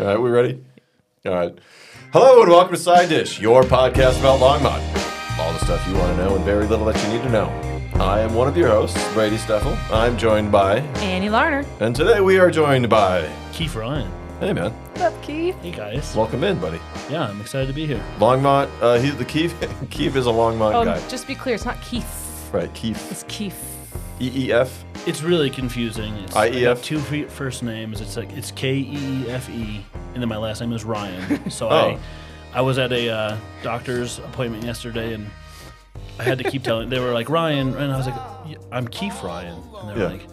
All right, we ready? All right. Hello and welcome to Side Dish, your podcast about Longmont. All the stuff you want to know and very little that you need to know. I am one of your hosts, Brady Steffel. I'm joined by, Annie Larner. and today we are joined by, Keefe Ryan. hey man, What's up, Keefe? Hey guys. welcome in, buddy. Yeah, I'm excited to be here. Longmont, uh, he's the Keith. Keefe is a Longmont Oh, guy, just be clear, it's not Keith. right? Keith, It's Keith. E E F. It's really confusing. It's, IEF? I got two fe- first names. It's like it's K E E F E, and then my last name is Ryan. So Oh. I, I was at a uh, doctor's appointment yesterday, and I had to keep telling. They were like Ryan, and I was like, "Yeah, I'm Keefe Ryan, and they were Yeah. like,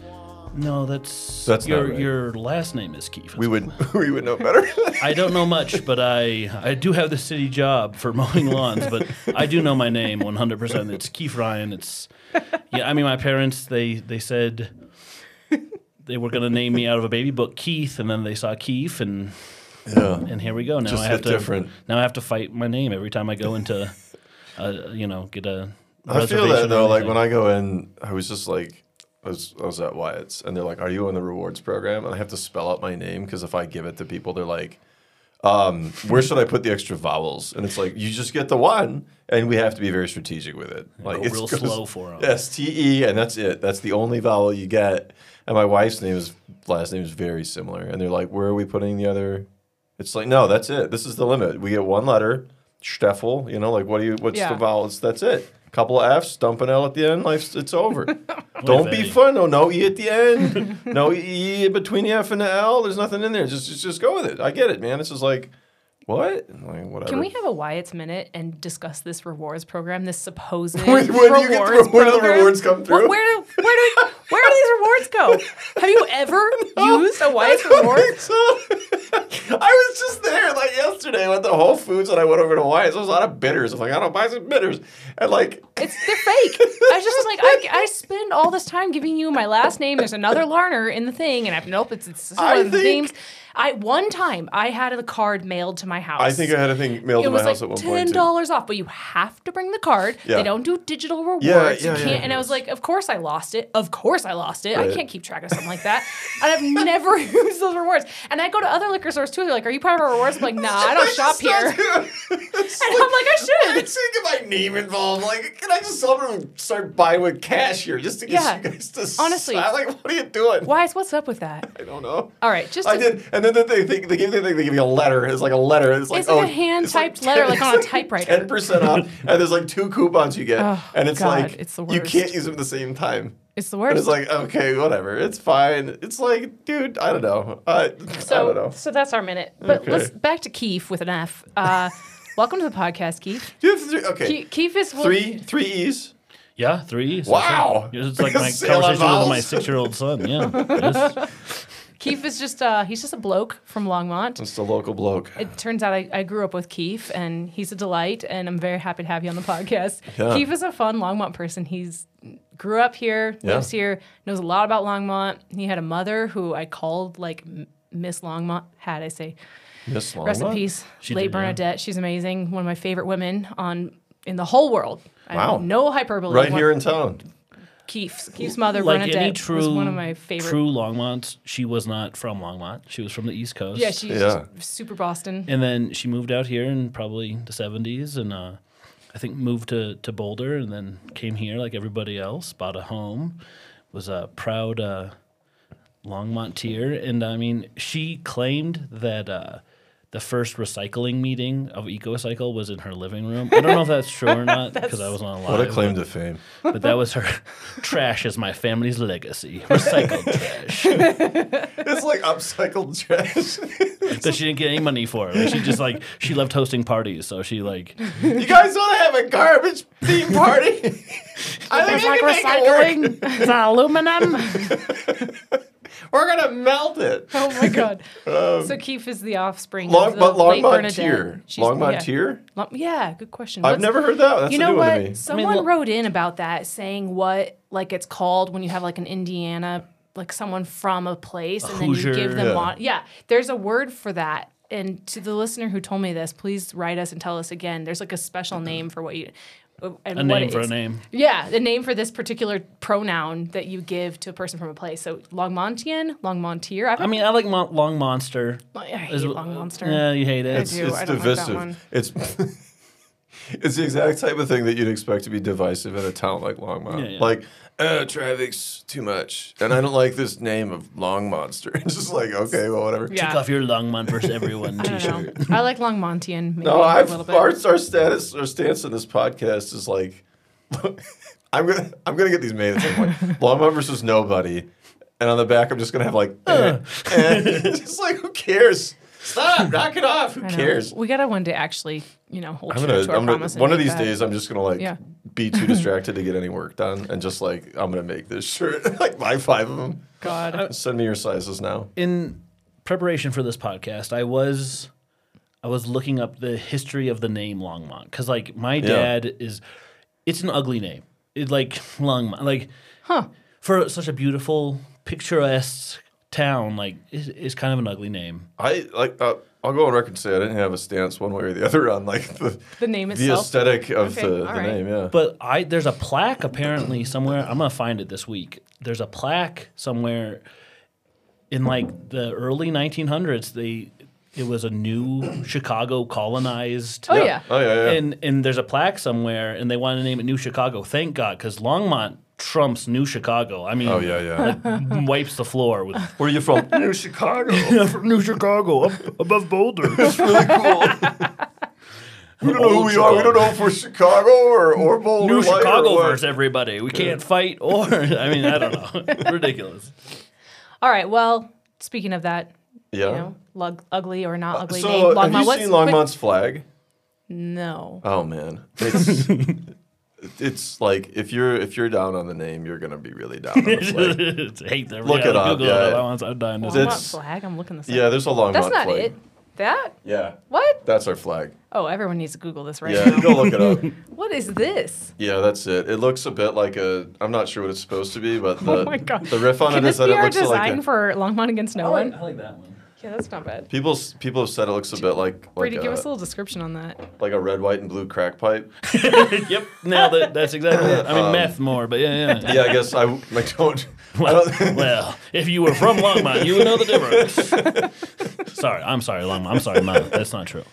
No, that's That's not your right. your last name is Keith. We would we would know better. I don't know much, but I I do have the city job for mowing lawns, but I do know my name 100%. It's Keefe Ryan. It's yeah. I mean, my parents they they said they were gonna name me out of a baby book Keith, and then they saw Keith, and yeah. and here we go. Now Just I have hit to different. now I have to fight my name every time I go into, uh, you know, get a. I feel reservation that though. Like anything. when I go in, I was just like, I was, I was at Wyatt's, and they're like, "Are you in the rewards program?" And I have to spell out my name because if I give it to people, they're like, um, "Where should I put the extra vowels?" And it's like, you just get the one, and we have to be very strategic with it. Like go it's real goes slow for 'em. S T E, and that's it. That's the only vowel you get. And my wife's name is last name is very similar, and they're like, "Where are we putting the other?" It's like, no, that's it. This is the limit. We get one letter, Steffel. You know, like what do you? What's Yeah. the vowels? That's it. Couple of F's, dump an L at the end. Life's it's over. Don't be fun. No, no E at the end. no E between the F and the L. There's nothing in there. Just, just, just go with it. I get it, man. This is like, what? Like, whatever. Can we have a Wyatt's minute and discuss this rewards program, this supposed When- when rewards get the- when do the program? rewards come through? Wh- Where do where do where do these rewards go? Have you ever used a Wyatt's I reward? so. I was just there like yesterday with the Whole Foods and I went over to Wyatt's. There was a lot of bitters. I'm like, I don't buy some bitters. And like, It's they're fake. I was just like, I, I spend all this time giving you my last name. There's another Larner in the thing, and I nope, it's it's I one of the think- names. I one time I had a card mailed to my house. I think I had a thing mailed it to my was house like at one ten point. Too. dollars off, but you have to bring the card. Yeah. They don't do digital rewards. Yeah, you yeah, can't. yeah, and I was like, of course I lost it. Of course I lost it. Right. I can't keep track of something like that. and I've never used those rewards. And I go to other liquor stores too. They're like, "Are you part of our rewards?" I'm like, "Nah, I don't shop here." and I'm like, "I should. I should." get my name involved. Like, can I just start buying with cash here just to get Yeah. you guys to Honestly. sign? Like, what are you doing? Wise, what's up with that? I don't know. All right, just I to- did, and then they, they, they give you they give you a letter. It's like a letter. It's like It's like oh, a hand-typed it's letter, like on a typewriter. Ten percent off, and there's like two coupons you get, Oh, and it's God, like it's the you can't use them at the same time. It's the And worst. it's like okay, whatever, it's fine. It's like, dude, I don't know. I, I don't so, know. so that's our minute. But Okay. let's back to Keith with an F. Uh, welcome to the podcast, Keefe. You have three? Okay, Ke- Keefe is three three E's. Yeah, three. So Wow. It's like my Say a lot of conversation with my six-year-old son. Yeah. Keefe is just uh, he's just a bloke from Longmont. It's the local bloke. It turns out I, I grew up with Keefe, and he's a delight, and I'm very happy to have you on the podcast. Yeah. Keefe is a fun Longmont person. He's grew up here, Yeah. lives here, knows a lot about Longmont. He had a mother who I called like Miss Longmont. Had I say, Miss rest in Longmont? peace, She late did, yeah. Bernadette. She's amazing. One of my favorite women on in the whole world. Wow. no hyperbole. Right here in town. Keefe's Keefe's mother like Bernadette any true, was one of my favorite. true Longmont, she was not from Longmont. She was from the East Coast. yeah, she's Yeah. super Boston. And then she moved out here in probably the 70s and uh, I think moved to, to Boulder and then came here like everybody else, bought a home, was a proud uh, Longmontier. And I mean, she claimed that uh, the first recycling meeting of EcoCycle was in her living room. I don't know if that's true or not because I wasn't alive. What a claim but, to fame. but that was her trash is my family's legacy. Recycled trash. It's like upcycled trash. that she didn't get any money for. Like, she just like she loved hosting parties, so she like you guys want to have a garbage theme party? I think It's I like can it recycling. It's not aluminum. We're gonna melt it. Oh my god! Um, so Keefe is the offspring Long, of the but late Longmont Bernadette. tier. She's- Longmont yeah. tier. Long- yeah, good question. I've What's- never heard that. That's You a know new one what? to me. Someone lo- wrote in about that, saying what like it's called when you have like an Indiana, like someone from a place, and then you give them Yeah. one. Yeah, there's a word for that. And to the listener who told me this, please write us and tell us again. There's like a special name for what you. And A name it for a name. Yeah, the name for this particular pronoun that you give to a person from a place. So Longmontian, Longmontier. I've I mean, I like Mon- Long Monster. I hate Is- Long Monster. Yeah, you hate it. I It's, do. it's I don't like that divisive. one. it's it's the exact type of thing that you'd expect to be divisive in a town like Longmont. Yeah, yeah. Like, uh, traffic's too much, and I don't like this name of Long Monster. It's just like, okay, well, whatever. Yeah. Take off your Longmont versus everyone I don't t-shirt. know. I like Longmontian. Maybe No, a I've, little bit. our our status, our stance in this podcast is like, I'm gonna I'm gonna get these made at some point. Longmont versus nobody, and on the back I'm just gonna have like, eh, eh. just like who cares? Stop, knock it off. Who I know. cares? We gotta one day actually, you know, hold I'm gonna, to our I'm gonna promise. one of these that. days I'm just gonna like Yeah. be too distracted to get any work done and just like I'm gonna make this shirt like buy five of them. God. Send me your sizes now. In preparation for this podcast, I was I was looking up the history of the name Longmont because like my dad is it's an ugly name. It like Longmont like Huh. for such a beautiful picturesque town like is is kind of an ugly name. I like. Uh, I'll go on record and say I didn't have a stance one way or the other on like the The name itself, the itself. aesthetic of Okay, the, all the right. name. Yeah. But I there's a plaque apparently somewhere. I'm gonna find it this week. There's a plaque somewhere in like the early 1900s. They it was a new Chicago colonized. Oh, yeah. Oh yeah. Yeah. And and there's a plaque somewhere, and they want to name it New Chicago. Thank God, because Longmont trumps New Chicago. I mean, oh yeah. Yeah. wipes the floor with Where are you from? New Chicago. Yeah, from New Chicago up above Boulder. It's really cool. we don't know who we are. We don't know if we're Chicago or or Boulder. New Light or Chicago versus everybody. We can't fight or I mean I don't know. Ridiculous. All right. Well, speaking of that, Yeah. you know, lug- ugly or not uh, ugly so name. have you what's seen quick- Longmont's flag? No. Oh man, it's it's like if you're if you're down on the name, you're gonna be really down on the flag. It's hate that. Look it up, Google yeah. it. once I'm done. Longmont It's- flag. I'm looking this up. yeah, there's a Longmont That's not flag. it. That? Yeah, What? that's our flag. Oh, everyone needs to Google this right Yeah, now. go look it up. What is this? Yeah, that's it. It looks a bit like a. I'm not sure what it's supposed to be, but oh the oh my god. the riff on Can it this is that be it our looks like design for Longmont against no one? I like that one. Yeah, that's not bad. people people have said it looks a bit like like Brady, a, give us a little description on that. like a red, white, and blue crack pipe. yep. Nailed it. That's exactly it. I mean Um, meth more, but yeah, yeah. Yeah, I guess I like don't. I don't Well, if you were from Longmont, you would know the difference. sorry, I'm sorry, Longmont. I'm sorry, Mount. That's not true.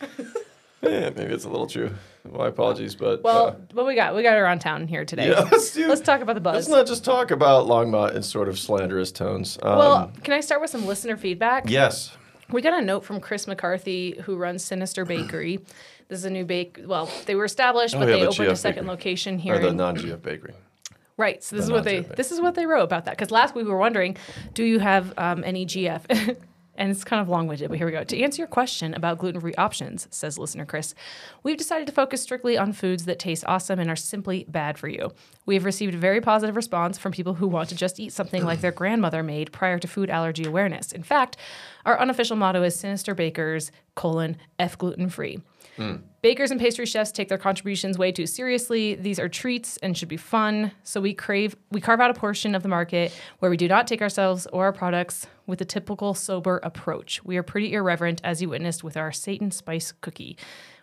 yeah, maybe it's a little true. My apologies, but Well, uh, what we got? We got around town here today. yeah, let's do. Let's talk about the buzz. Let's not just talk about Longmont in sort of slanderous tones. Um, well, can I start with some listener feedback? yes. We got a note from Chris McCarthy, who runs Sinister Bakery. This is a new bake. Well, they were established, Oh, but yeah, they the opened a second bakery. location here. Or the in- non-GF bakery. right. So this the is what they. non-GF This is what they wrote about that. Because last week we were wondering, do you have um, any GF? and it's kind of long-winded, but here we go. To answer your question about gluten-free options, says listener Chris, we've decided to focus strictly on foods that taste awesome and are simply bad for you. We have received a very positive response from people who want to just eat something like their grandmother made prior to food allergy awareness. In fact, our unofficial motto is Sinister Bakers, colon, F gluten-free. Bakers and pastry chefs take their contributions way too seriously. These are treats and should be fun. So we crave we carve out a portion of the market where we do not take ourselves or our products with a typical sober approach. We are pretty irreverent, as you witnessed with our Satan spice cookie.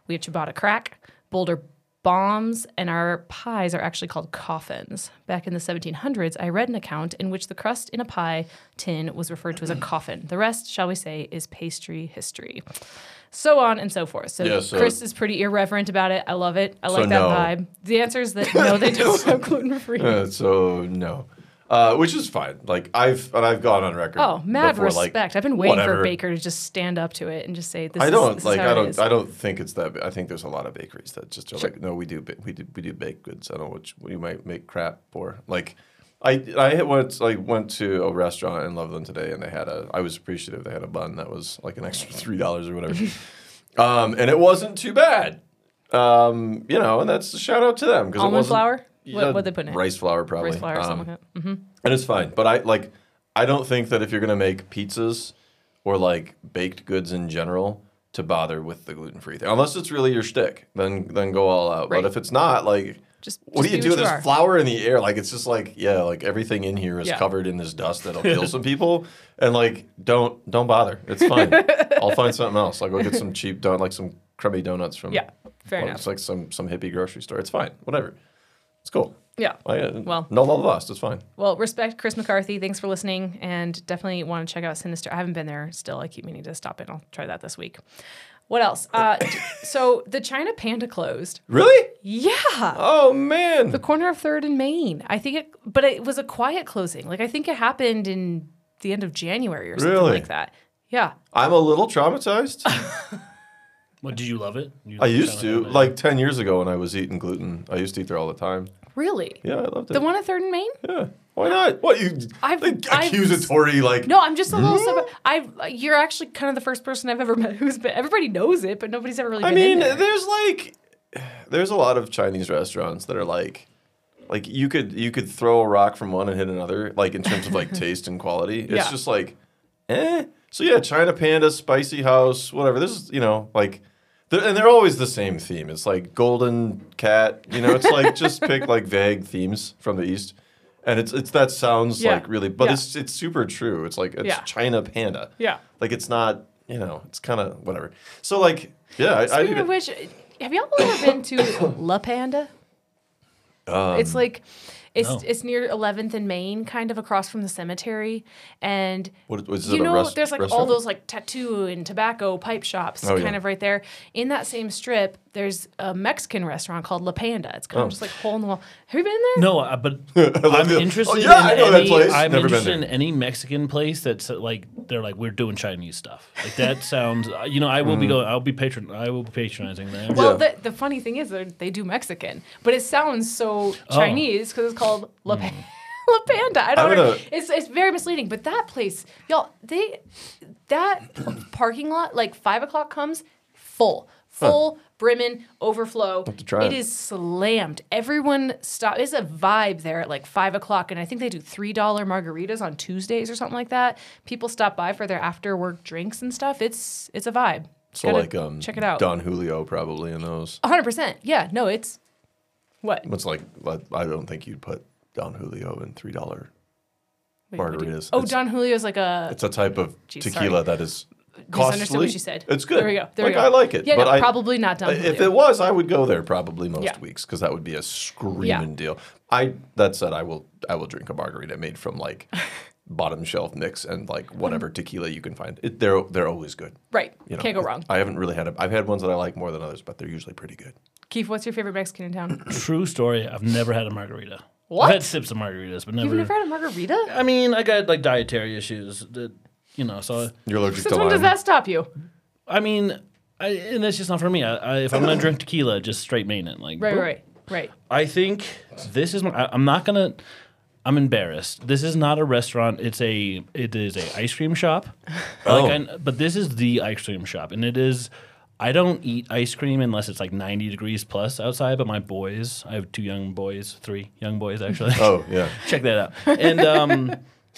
We have ciabatta crack, boulder bombs, and our pies are actually called coffins. Back in the 1700s, I read an account in which the crust in a pie tin was referred to as a coffin. The rest, shall we say, is pastry history. So on and so forth. So, Yeah, so- Chris is pretty irreverent about it. I love it. I So like that no. vibe. The answer is that no, they don't have gluten free. Uh, so no, uh, which is fine. Like I've and I've gone on record. Oh, mad before, like, respect. I've been waiting for whatever. a baker to just stand up to it and just say this. I don't this like. Is I it don't. I don't think it's that. I think there's a lot of bakeries that just are Sure. like, no, we do. We do. We do baked goods. I don't know what you, what you might make crap for. Like, I I went like went to a restaurant in Loveland today, and they had a. I was appreciative. They had a bun that was like an extra three dollars or whatever, um, and it wasn't too bad. Um, you know, and that's a shout out to them because it Almond wasn't. flour? What they put in it? Rice flour, probably. Rice flour or Um, something like that. Mm-hmm. and it's fine. But I like I don't think that if you're gonna make pizzas or like baked goods in general to bother with the gluten free thing. Unless it's really your shtick, then then go all out. Right. But if it's not, like Just what just do you do? what There's flour in the air. Like it's just like yeah, like everything in here is Yeah. covered in this dust that'll kill some people. And like don't don't bother. It's fine. I'll find something else. I'll go get some cheap donut, like some crummy donuts from Yeah. Fair Well, enough. It's like some some hippie grocery store. It's fine. Whatever. It's cool. Yeah. I, uh, Well- no love lost. It's fine. Well, respect Chris McCarthy. Thanks for listening, and definitely want to check out Sinister. I haven't been there still. I keep meaning to stop in. I'll try that this week. What else? Uh, so the China Panda closed. Really? Yeah. Oh man. The corner of Third and Main. I think it, but it was a quiet closing. Like I think it happened in the end of January or something Really? like that. Yeah. I'm a little traumatized. What did you love it? You I used to loved it? like ten years ago when I was eating gluten. I used to eat there all the time. Really? Yeah, I loved it. The one at Third and Main? yeah. Why not? What you? I've- like, I've- accusatory like. No, I'm just a little. Hmm? I you're actually kind of the first person I've ever met who's been. Everybody knows it, but nobody's ever really. I been in mean, there. there's like, there's a lot of Chinese restaurants that are like, like you could you could throw a rock from one and hit another, like in terms of like taste and quality. It's Yeah. just like, eh. So yeah, China Panda, Spicy House, whatever. This is you know like. They're, and they're always the same theme. It's like golden cat. You know, it's like just pick like vague themes from the east, and it's it's that sounds Yeah. like really, but Yeah. it's it's super true. It's like it's Yeah. China Panda. Yeah. Like it's not. You know, it's kind of whatever. So like, yeah, I, I Speaking of which, have y'all ever been to La Panda? Um, it's like it's no. it's near 11th and Main, kind of across from the cemetery, and What you know rest- there's like all those like tattoo and tobacco pipe shops, Oh, kind yeah. of right there. In that same strip, there's a Mexican restaurant called La Panda. It's kind Oh. of just like hole in the wall. Have you been there? No, uh, but I'm it. interested. Oh, yeah, I in know that any, place. I'm Never been interested in there. any Mexican place that's uh, like they're like we're doing Chinese stuff. Like that sounds. uh, You know, I will be going. I'll be patron. I will be patronizing there. Well, Yeah. the, the funny thing is they're- do Mexican, but it sounds so Oh. Chinese because it's called La, pa- La Panda. I don't, I'm know. It's it's very misleading. But that place, y'all, they that parking lot like five o'clock comes full, full, brimming, overflow. to try it it. is slammed. Everyone stop. It's a vibe there at like five o'clock, and I think they do three dollar margaritas on Tuesdays or something like that. People stop by for their after work drinks and stuff. It's it's a vibe. So Gotta like um, check it out. Don Julio probably in those. hundred percent. Yeah. No, it's what? It's like I don't think you'd put Don Julio in three dollar Wait, what do you- margaritas. Oh, It's- Don Julio's like a. It's a type of Jeez, tequila that is costly. what you said. It's good. There we go. There like we go. I like it. Yeah, but no, I, probably not Don If it was, I would go there probably most Yeah. weeks because that would be a screaming Yeah. deal. I that said, I will I will drink a margarita made from like bottom shelf mix and like mm-hmm. whatever tequila you can find. It, they're they're always good. right. You know, Can't go wrong. I haven't really had. A, I've had ones that I like more than others, but they're usually pretty good. Keefe, what's your favorite Mexican in town? True story. I've never had a margarita. What? I've had sips of margaritas, but never. You've never had a margarita? I mean, I got like dietary issues that you know. So You're allergic Since to when lime. does that stop you? I mean, I, and that's just not for me. I, I, if I'm gonna drink tequila, just straight main it. Like Right, boom. right, right. I think this is. My, I, I'm not gonna. I'm embarrassed. This is not a restaurant. It's a. It is a ice cream shop. Oh. Like I, but this is the ice cream shop, and it is. I don't eat ice cream unless it's like 90 degrees plus outside. But my boys, I have two young boys, three young boys actually. Oh yeah. Check that out. And um,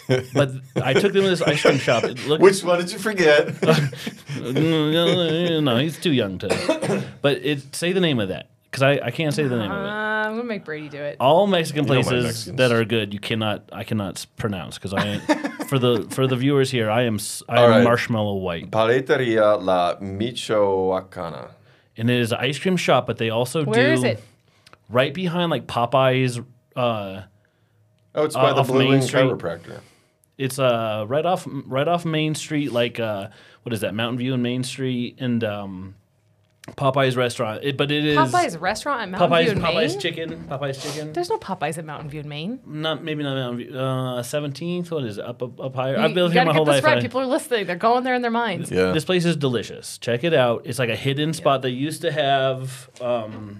but I took them to this ice cream shop. Looked, Which one did you forget? no, he's too young to. But it say the name of that because I, I can't say the name of it. I'm gonna make Brady do it. All Mexican know my places Mexicans. that are good, you cannot. I cannot pronounce because I for the for the viewers here, I am s- I All am right. marshmallow white, Paleteria La Michoacana. and it is an ice cream shop. But they also Where do is it? right behind like Popeyes. Uh, Oh, it's Uh, by the off Blue Main Wing Street. Chiropractor. it's uh right off right off Main Street, like uh what is that Mountain View and Main Street and um Popeyes restaurant. It, but it is Popeyes restaurant at Mountain Popeyes View in Popeyes Maine. chicken Popeyes chicken. There's no Popeyes at Mountain View in Maine. Not maybe not Mountain View. Uh, seventeenth. What is it? Up up, up higher. You, I've been you here gotta my get whole this life. right. I- People are listening. They're going there in their minds. Yeah. This place is delicious. Check it out. It's like a hidden spot. They used to have um,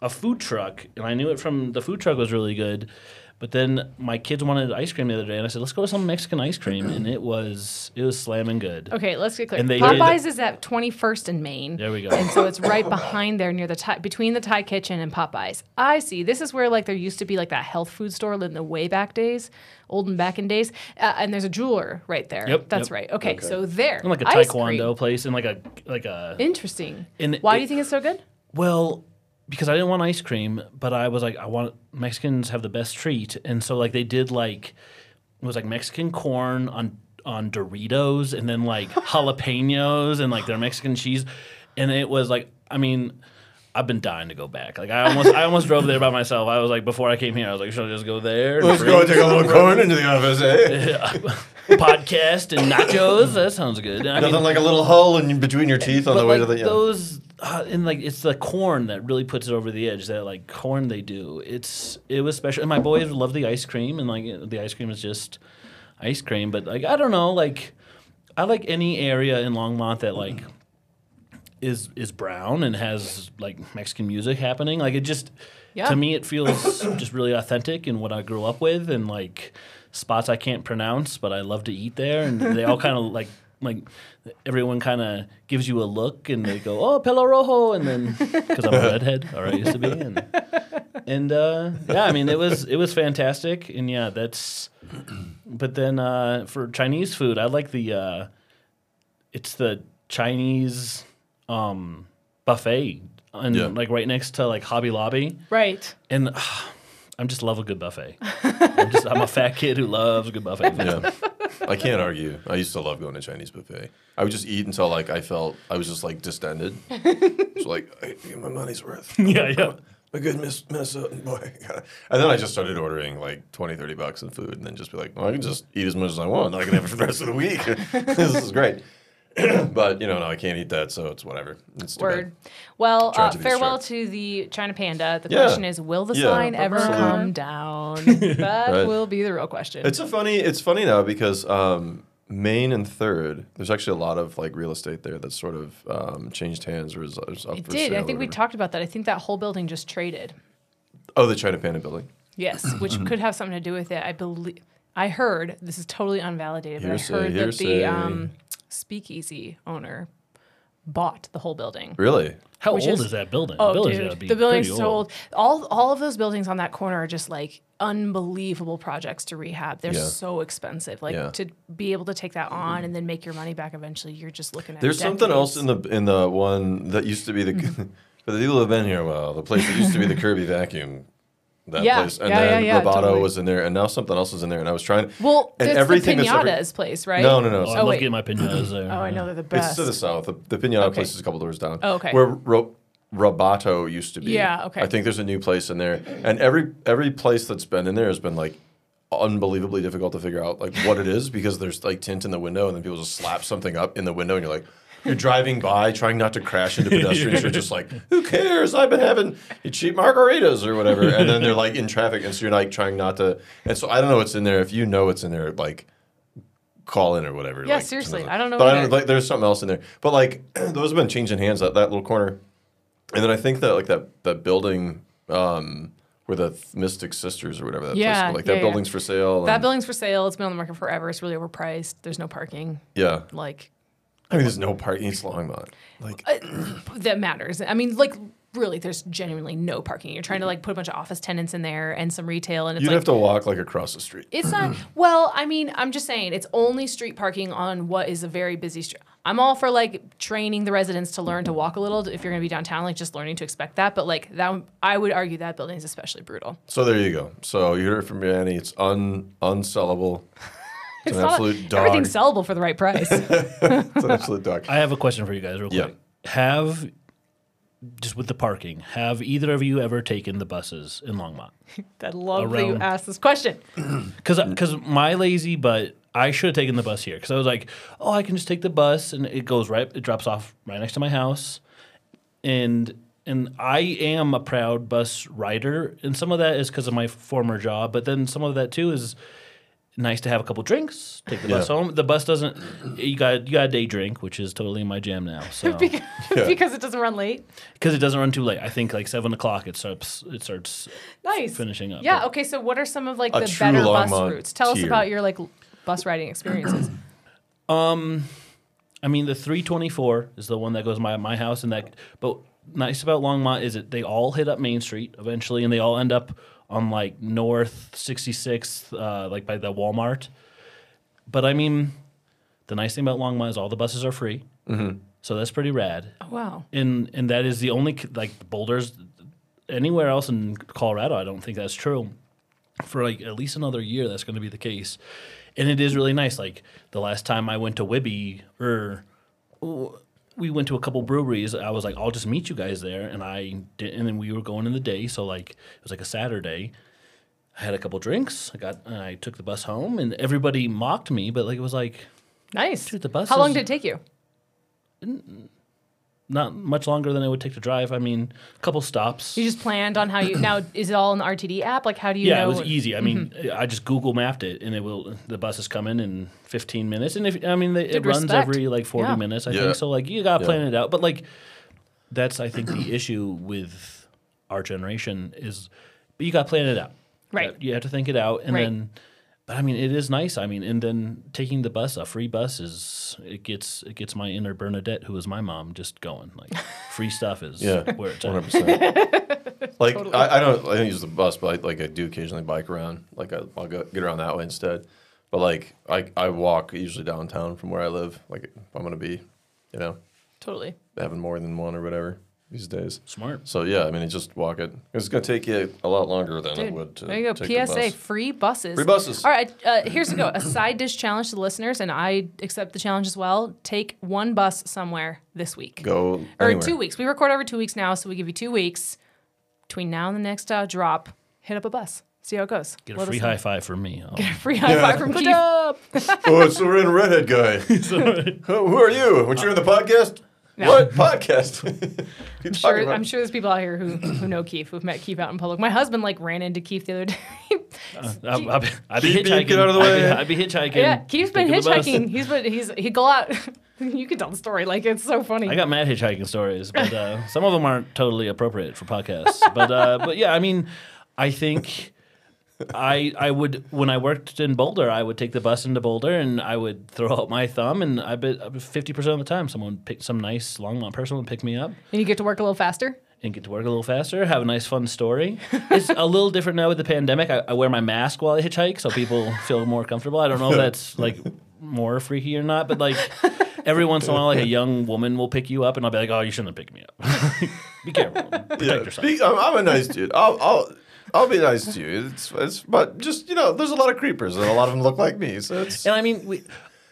a food truck, and I knew it from the food truck was really good. But then my kids wanted ice cream the other day, and I said, "Let's go to some Mexican ice cream," and it was it was slamming good. Okay, let's get clear. And they Popeyes is at 21st and Main. There we go. And so it's right behind there near the Thai, between the Thai kitchen and Popeyes. I see. This is where like there used to be like that health food store in the way back days, olden back in days. Uh, and there's a jeweler right there. Yep, That's yep. right. Okay, Okay. so there. And like a Ice taekwondo cream. place, and like a like a Interesting. And Why it- do you think it's so good? Well, because I didn't want ice cream, but I was like, I want Mexicans have the best treat, and so like they did like it was like Mexican corn on on Doritos, and then like jalapenos and like their Mexican cheese, and it was like I mean, I've been dying to go back. Like I almost, I almost drove there by myself. I was like, before I came here, I was like, should I just go there? Let's go take a little corn into the office, eh? podcast and nachos. That sounds good. I Nothing mean, like a little hole in between your teeth on the way like to the. Yeah. those, uh, and like it's the corn that really puts it over the edge. That like corn they do. It's it was special. And my boys love the ice cream, and like the ice cream is just ice cream. But like I don't know, like I like any area in Longmont that like is is brown and has like Mexican music happening. Like it just Yeah. to me it feels just really authentic in what I grew up with and like spots I can't pronounce but I love to eat there and they all kind of like like everyone kind of gives you a look and they go oh pelo rojo and then because I'm a redhead or I used to be and and uh, yeah I mean it was it was fantastic and yeah that's but then uh, for Chinese food I like the uh, it's the Chinese um, buffet and Yeah. like right next to like Hobby Lobby Right. and I'm just love a good buffet. I'm just I'm a fat kid who loves a good buffet. yeah. I can't argue. I used to love going to Chinese buffet. I would just eat until like I felt I was just like distended. It's like I get my money's worth. yeah, yeah. A good Miss Minnesotan boy. And then I just started ordering like 20, 30 bucks in food and then just be like, well, I can just eat as much as I want. I can have it for the rest of the week. this is great. but, you know, no, I can't eat that, so it's whatever. It's too Word. bad. Well, uh, Tragedy farewell struck. to the China Panda. The Yeah. question is, will the Yeah. sign ever Absolutely. come down? That Right. will be the real question. It's a funny. It's funny now because um, Main and Third. There's actually a lot of like real estate there that's sort of um, changed hands or is, is up it for did. sale I think we talked about that. I think that whole building just traded. Oh, the China Panda building. Yes, Mm-hmm. which could have something to do with it. I believe. I heard this is totally unvalidated, but Hearsay, I heard that the um, speakeasy owner bought the whole building. Really? How Which old is- is, that building? Oh, the building's dude, be the building's so old. All all of those buildings on that corner are just like unbelievable projects to rehab. They're Yeah. so expensive. Like Yeah. to be able to take that on and then make your money back eventually, you're just looking at. There's something else in the in the one that used to be the for the people who have been here a while. The place that used to be the Kirby vacuum. That Yeah, place, and yeah, yeah, then yeah, Roboto totally. was in there, and now something else is in there. And I was trying. Well, and it's everything the that's ever- Pinata's place, right? No, no, no. Oh, it's I Oh, love wait. getting my pinatas there. Oh, I know they're the It's to the south. The, the Pinata Okay. place is a couple doors down. Oh, okay. Where Ro- Roboto used to be. Yeah, okay. I think there's a new place in there, and every every place that's been in there has been like unbelievably difficult to figure out like what it is because there's like tint in the window, and then people just slap something up in the window, and you're like. You're driving by, trying not to crash into pedestrians. You're just like, who cares? I've been having cheap margaritas or whatever. And then they're like in traffic, and so you're like trying not to. And so I don't know what's in there. If you know what's in there, like call in or whatever. Yeah, like, seriously. I don't know But I don't, like, there's something else in there. But like those have been changing hands that that little corner, and then I think that like that that building um, where the Th- Mystic Sisters or whatever that Yeah, place, like yeah, that yeah. building's for sale. That building's for sale. It's been on the market forever. It's really overpriced. There's no parking. yeah. Like I mean, there's no parking. in It's Longmont. Like uh, that matters. I mean, like really, there's genuinely no parking. You're trying to like put a bunch of office tenants in there and some retail, and it's you'd like have to walk like across the street. It's not. Well, I mean, I'm just saying it's only street parking on what is a very busy street. I'm all for like training the residents to learn to walk a little if you're going to be downtown, like just learning to expect that. But like that, I would argue that building is especially brutal. So there you go. So you heard it from Annie. It's un unsellable. It's, an not- absolute dog. Everything's sellable for the right price. it's an absolute dog. I have a question for you guys, real Yeah. quick. Have just with the parking, have either of you ever taken the buses in Longmont? I love that you asked this question. Because because my lazy butt, I should have taken the bus here because I was like, oh, I can just take the bus and it goes right, it drops off right next to my house, and and I am a proud bus rider, and some of that is because of my former job, but then some of that too is nice to have a couple drinks, take the bus home. The bus doesn't, you got you got a day drink, which is totally my jam now. So because, because it doesn't run late. because it doesn't run too late. I think like seven o'clock it starts it starts Nice. finishing up. Yeah. Okay. So, what are some of like the better bus routes? Tell us about your like bus riding experiences. Um, I mean, the 324 is the one that goes by my house, and that. But nice about Longmont is that they all hit up Main Street eventually, and they all end up on like North 66th, uh, like by the Walmart. But I mean, the nice thing about Longmont is all the buses are free, mm-hmm. so that's pretty rad. oh, wow. And and that is the only like Boulders. Anywhere else in Colorado, I don't think that's true. For like at least another year, that's going to be the case, and it is really nice. Like the last time I went to Wibby, or we went to a couple breweries. I was like, I'll just meet you guys there, and I did, and then we were going in the day, so like it was like a Saturday. I had a couple drinks. I got, I took the bus home, and everybody mocked me, but like it was like Nice. Dude, the bus How long did it take you? Not much longer than it would take to drive. I mean, a couple stops. You just planned on how you now is it all in the RTD app? Like how do you yeah, know? it was easy. I mean, Mm-hmm. I just Google mapped it, and it will. The bus is coming in 15 minutes, and if I mean, they, it runs respect. every like 40 Yeah. minutes. I Yeah. think so. Like you gotta Yeah. plan it out, but like that's I think the issue with our generation is but you gotta plan it out. Right. You have to think it out, and Right. then. But I mean, it is nice. I mean, and then taking the bus, a free bus is it gets it gets my inner Bernadette, who is my mom, just going. Like free stuff is Yeah, where it's at. hundred percent. Like I, I don't I don't use the bus, but I, like I do occasionally bike around. Like I, I'll go get around that way instead. But like I I walk usually downtown from where I live. Like if I'm gonna be, you know, totally. having more than one or whatever these days. Smart. So yeah, I mean, you just walk it. It's gonna take you a lot longer than it would to. there you go. take PSA: bus. free buses. Free buses. All right, uh, here's a go. A side dish challenge to the listeners, and I accept the challenge as well. Take one bus somewhere this week, Go or anywhere. two weeks. We record every two weeks now, so we give you two weeks between now and the next uh, drop. Hit up a bus. See how it goes. Get a Let free us know. high five from me. I'll- Free high five from Keefe. oh, it's the red redhead guy. who, who are you? What you're in the podcast? No. What podcast? I'm sure, I'm sure there's people out here who, who know Keefe, who've met Keefe out in public. My husband like ran into Keefe the other day. I, I'd, be- I'd be Beep, beep, hitchhiking. get out of the way. I'd be, I'd be hitchhiking. yeah, Keefe's been taking the bus. hitchhiking. He's been he's he go out. you can tell the story like it's so funny. I got mad hitchhiking stories, but uh, some of them aren't totally appropriate for podcasts. But uh, but yeah, I mean, I think I I would when I worked in Boulder, I would take the bus into Boulder and I would throw out my thumb, and I bet fifty percent of the time, someone would pick some nice Longmont person would pick me up. and you get to work a little faster. and get to work a little faster, have a nice fun story. it's a little different now with the pandemic. I, I wear my mask while I hitchhike so people feel more comfortable. I don't know if that's like more freaky or not, but like every once in a while, like a young woman will pick you up and I'll be like, oh, you shouldn't have picked me up. be careful. Protect Yeah, yourself. be- I'm, I'm a nice dude. I'll, I'll, I'll be nice to you. It's, it's, but just you know, there's a lot of creepers, and a lot of them look like me. So it's And I mean, we,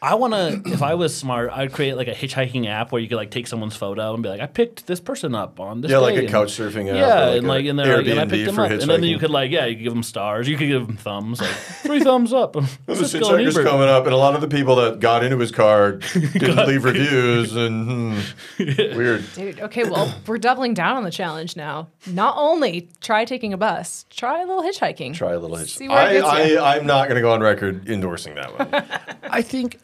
I want to, if I was smart, I'd create like a hitchhiking app where you could like take someone's photo and be like, I picked this person up on this yeah, like a and- couch surfing app. Yeah, or and like, a and they're like, and I picked them up, and then you could like, yeah, you could give them stars, you could give them thumbs, like three thumbs up. The Let's go on hitchhiker's Uber. coming up, and a lot of the people that got into his car didn't leave reviews, and hmm, weird. Dude, okay, well, we're doubling down on the challenge now. Not only try taking a bus, try a little hitchhiking. Try a little hitch. See where it I, gets ya. I, I'm not going to go on record endorsing that one. I think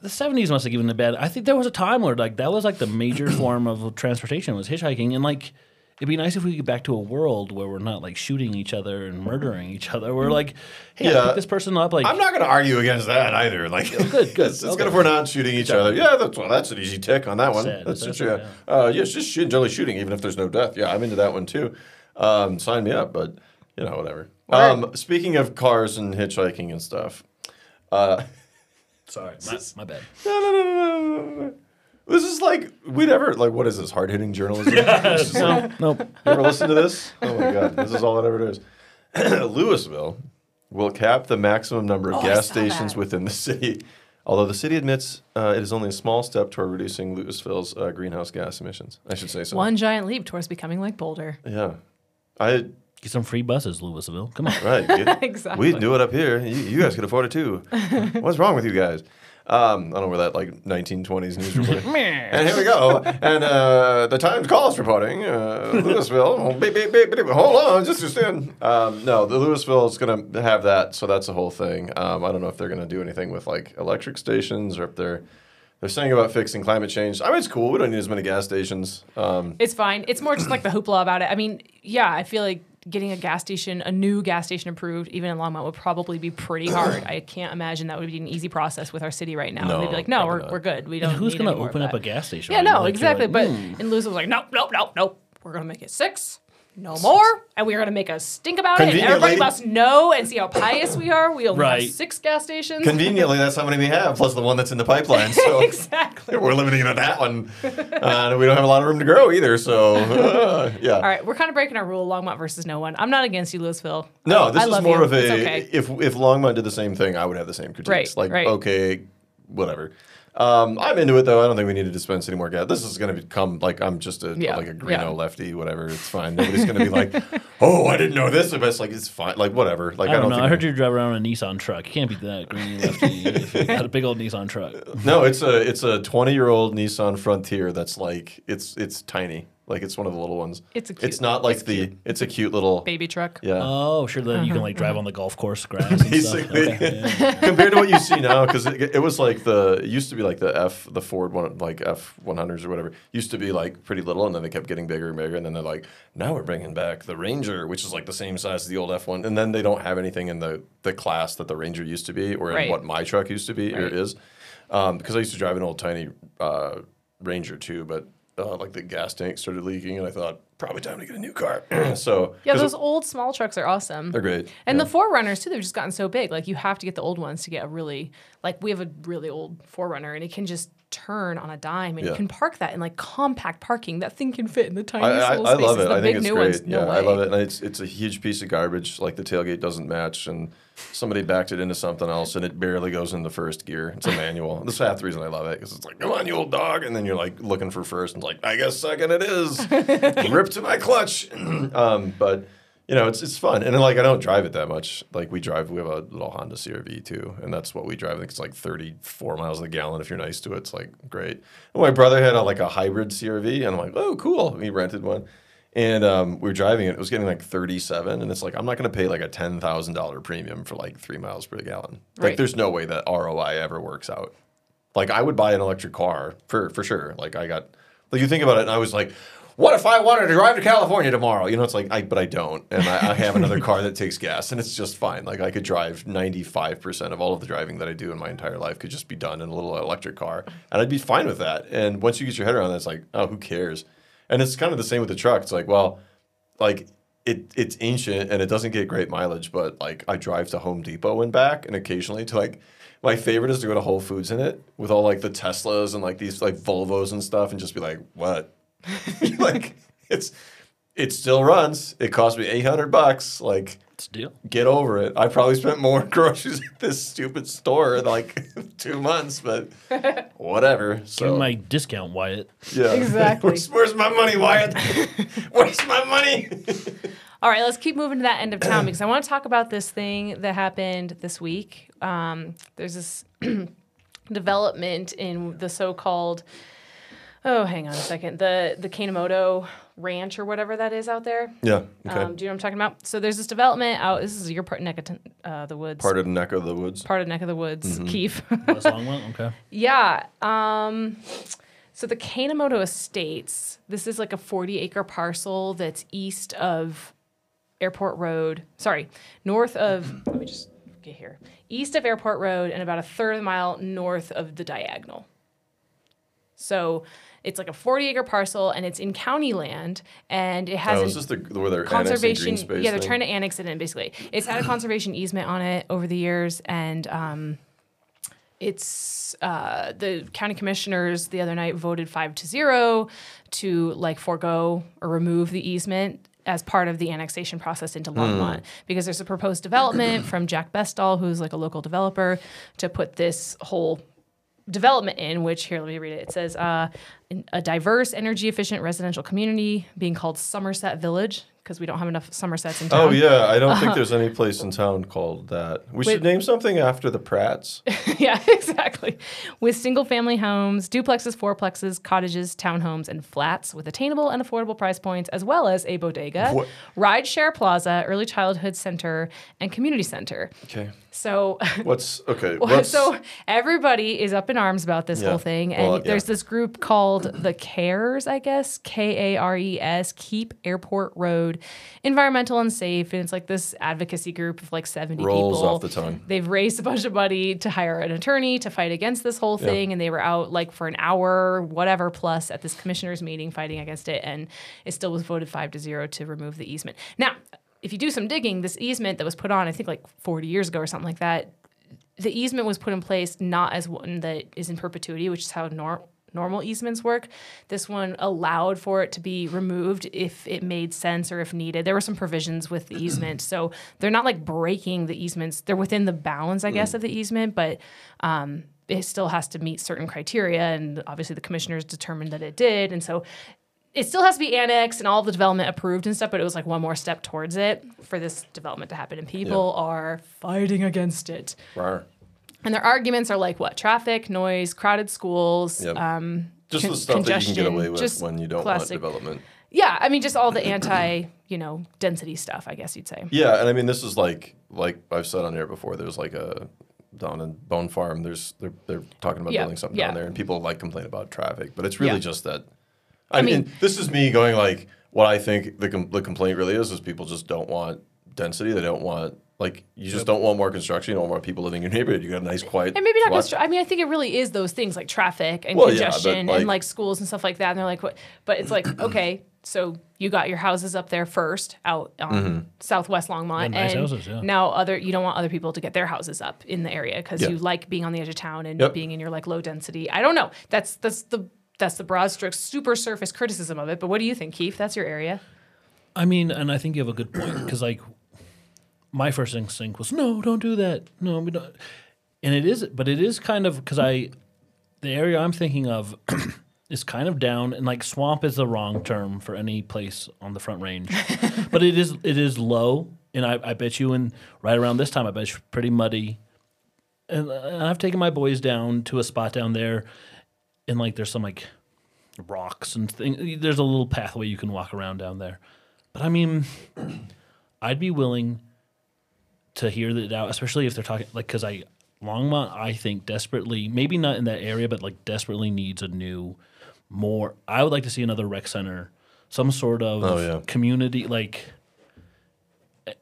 the seventies must have given it bad. I think there was a time where like that was like the major form of transportation was hitchhiking, and like it'd be nice if we could get back to a world where we're not like shooting each other and murdering each other. We're like, hey, Yeah. picked this person up. Like, I'm not going to argue against that either. Like, good, good. It's, it's Okay. good if we're not shooting each other. Yeah, that's well, that's an easy tick on that one. Sad, That's that's just it, yeah. Uh, yeah, it's just generally shooting, even if there's no death. Yeah, I'm into that one too. Um, sign me up, but you know, whatever. Um, speaking of cars and hitchhiking and stuff, uh, sorry, my, my bad. no, no, no, no, no, no, no. This is like we never like what is this hard hitting journalism? It's just like- No, nope. You ever listen to this? Oh my god, this is all it ever does. Louisville will cap the maximum number of Oh, I gas saw stations that. within the city. Although the city admits uh, it is only a small step toward reducing Louisville's uh, greenhouse gas emissions. I should say so. One giant leap towards becoming like Boulder. Yeah. I Get some free buses, Louisville. Come on. right. get- Exactly. We do it up here. You, you guys could afford it too. What's wrong with you guys? Um, I don't know where that like 1920s news report. and here we go. And uh, the Times calls reporting uh, Louisville. oh, beep, beep, beep, beep. Hold on, just a stand. Um, no, the Louisville is going to have that, so that's the whole thing. Um, I don't know if they're going to do anything with like electric stations or if they're they're saying about fixing climate change. I mean, it's cool. We don't need as many gas stations. Um, It's fine. It's more just like the hoopla about it. I mean, yeah, I feel like getting a gas station, a new gas station approved, even in Longmont, would probably be pretty hard. I can't imagine that would be an easy process with our city right now. No, They'd be like, no, we're, not. we're good. We don't. Who's going to open of up a gas station? Yeah, right? no, Like, exactly. like, but "Hmm." and Lewis was like, nope, nope, nope, nope. We're gonna make it six. No more, and we're gonna make a stink about it. And everybody must know and see how pious we are. We only Right. have six gas stations. conveniently, that's how many we have, plus the one that's in the pipeline. So exactly. we're limiting it to that one. Uh, we don't have a lot of room to grow either. So uh, yeah. All right, we're kind of breaking our rule, Longmont versus no one. I'm not against you, Louisville. No, this I is love more you. of a It's okay. if if Longmont did the same thing, I would have the same critiques. Right, like right. okay, whatever. Um, I'm into it though. I don't think we need to dispense any more gas. This is going to become like I'm just a Yeah, like a Greeno yeah. lefty, whatever. It's fine. Nobody's going to be like, oh, I didn't know this. But it's like it's fine. Like whatever. Like I don't know. think I heard you drive around in a Nissan truck. You can't be that green lefty if you got a big old Nissan truck. No, it's a it's a 20 year old Nissan Frontier that's like it's it's tiny. Like it's one of the little ones. It's a It's cute- not like it's the. It's a cute little. Baby truck. Yeah. Oh, sure. Then you can like drive on the golf course grass. And Basically, stuff. Okay, yeah. compared to what you see now, because it, it was like the it used to be like the F the Ford one like F one hundreds or whatever used to be like pretty little, and then they kept getting bigger and bigger, and then they're like now we're bringing back the Ranger, which is like the same size as the old F one, and then they don't have anything in the the class that the Ranger used to be, or in Right. what my truck used to be or Right. is, um, because I used to drive an old tiny uh, Ranger too, but. Uh, like the gas tank started leaking, and I thought probably time to get a new car. so yeah, those old small trucks are awesome. they're great. And yeah. the 4Runners too, they've just gotten so big. Like you have to get the old ones to get a really like we have a really old 4Runner and it can just turn on a dime and Yeah. you can park that in like compact parking. That thing can fit in the I, tiniest I, little I spaces. love it. The I big think it's new great. ones, no yeah, way. I love it. And it's it's a huge piece of garbage. Like the tailgate doesn't match, and somebody backed it into something else, and it barely goes in the first gear. It's a manual. That's half the reason I love it because it's like, come on, you old dog, and then you're like looking for first, and like, I guess second it is. Rip to my clutch. um, but you know, it's it's fun, and then, like I don't drive it that much. Like we drive, we have a little Honda CRV too, and that's what we drive. I think it's like 34 miles a gallon. If you're nice to it, it's like great. And my brother had a, like a hybrid CRV, and I'm like, oh, cool. He rented one. And um, we were driving it. It was getting like 37, and it's like I'm not going to pay like a ten thousand dollar premium for like three miles per gallon. Like, Right. there's no way that ROI ever works out. Like, I would buy an electric car for for sure. Like, I got like you think about it, and I was like, what if I wanted to drive to California tomorrow? You know, it's like I, but I don't, and I, I have another car that takes gas, and it's just fine. Like, I could drive 95 percent of all of the driving that I do in my entire life could just be done in a little electric car, and I'd be fine with that. And once you get your head around that, it's like, oh, who cares? And it's kind of the same with the truck. It's like, well, like it it's ancient and it doesn't get great mileage, but like I drive to Home Depot and back and occasionally to like my favorite is to go to Whole Foods in it with all like the Teslas and like these like Volvos and stuff and just be like, what? like it's it still runs. It cost me eight hundred bucks. Like It's a deal. get over it. I probably spent more groceries at this stupid store in like two months, but whatever. Give me So my discount, Wyatt. yeah, Exactly. where's, where's my money, Wyatt? where's my money? All right, let's keep moving to that end of town because I want to talk about this thing that happened this week. Um, there's this development in the so-called oh, hang on a second, the the Kanemoto Ranch or whatever that is out there. Yeah. Okay. Um, do you know what I'm talking about? So there's this development out. This is your part neck of t- uh, the woods. Part of the neck of the woods. part of neck of the woods, Keefe. That's a long one. Okay. Yeah. Um, so the Kanemoto Estates, this is like a 40 acre parcel that's east of Airport Road. Sorry, north of, let me just get here. East of Airport Road and about a third of a mile north of the diagonal. So it's like a 40 acre parcel and it's in county land and it has Oh, is this the where they're conservation annexing green space? yeah they're thing? trying to annex it in basically it's had a conservation easement on it over the years and um, it's uh, the county commissioners the other night voted five to zero to like forego or remove the easement as part of the annexation process into Longmont because there's a proposed development from Jack Bestall, who's like a local developer, to put this whole development in, which here, let me read it. It says uh, in a diverse, energy efficient residential community being called Somerset Village because we don't have enough Somersets in town. Oh yeah, I don't think there's any place in town called that. We should name something after the Pratts. yeah, exactly. With single family homes, duplexes, fourplexes, cottages, townhomes, and flats with attainable and affordable price points, as well as a bodega, What? ride share plaza, early childhood center, and community center. Okay. So What's okay? What's, so everybody is up in arms about this Yeah. whole thing, and Well, yeah. there's this group called the CARES, I guess, K A R E S, Keep Airport Road Environmental and Safe, and it's like this advocacy group of like 70 Rolls people. off the tongue. They've raised a bunch of money to hire an attorney to fight against this whole thing, and they were out like for an hour, whatever plus, at this commissioners meeting fighting against it, and it still was voted five to zero to remove the easement. Now, if you do some digging, this easement that was put on, I think like 40 years ago or something like that, the easement was put in place not as one that is in perpetuity, which is how nor- normal easements work. This one allowed for it to be removed if it made sense or if needed. There were some provisions with the easement, so they're not like breaking the easements. They're within the bounds, I guess, of the easement, but um, it still has to meet certain criteria, and obviously the commissioners determined that it did, and so it still has to be annexed and all the development approved and stuff. But it was like one more step towards it for this development to happen, and people are fighting against it. Rawr. And their arguments are like what? Traffic, noise, crowded schools. Yep. Um, Just con- the stuff that you can get away with when you don't classic- want development. yeah, I mean, just all the anti, you know, density stuff. I guess you'd say. Yeah, and I mean this is like like I've said on air before. There's like a down in Bohn Farm. There's they're they're talking about Yeah, building something yeah. down there, and people like complain about traffic, but it's really Yeah. just that. I, mean, mean- this is me going like what I think the com- the complaint really is is people just don't want density. They don't want like you just don't want more construction. You don't want more people living in your neighborhood. You got a nice quiet. And maybe not. lot- Constru- I mean, I think it really is those things like traffic and Well, yeah, congestion like- and like schools and stuff like that. And they're like, what? But it's like, okay, so you got your houses up there first, out on Mm-hmm. Southwest Longmont, Yeah, nice and houses, yeah. now other you don't want other people to get their houses up in the area because Yeah. you like being on the edge of town and Yep. being in your like low density. I don't know. That's that's the that's the broad strokes, super surface criticism of it. But what do you think, Keefe? That's your area. I mean, and I think you have a good point because, like, my first instinct was, no, don't do that. No, we don't. And it is, but it is kind of because I, the area I'm thinking of is kind of down, and like swamp is the wrong term for any place on the Front Range, but it is it is low, and I, I bet you, in right around this time, I bet you pretty muddy. And uh, I've taken my boys down to a spot down there, and like there's some like rocks and things. There's a little pathway you can walk around down there. But I mean, I'd be willing to hear that out, especially if they're talking like because I Longmont, I think desperately, maybe not in that area, but like desperately needs a new, more. I would like to see another rec center, some sort of Oh, yeah. community like.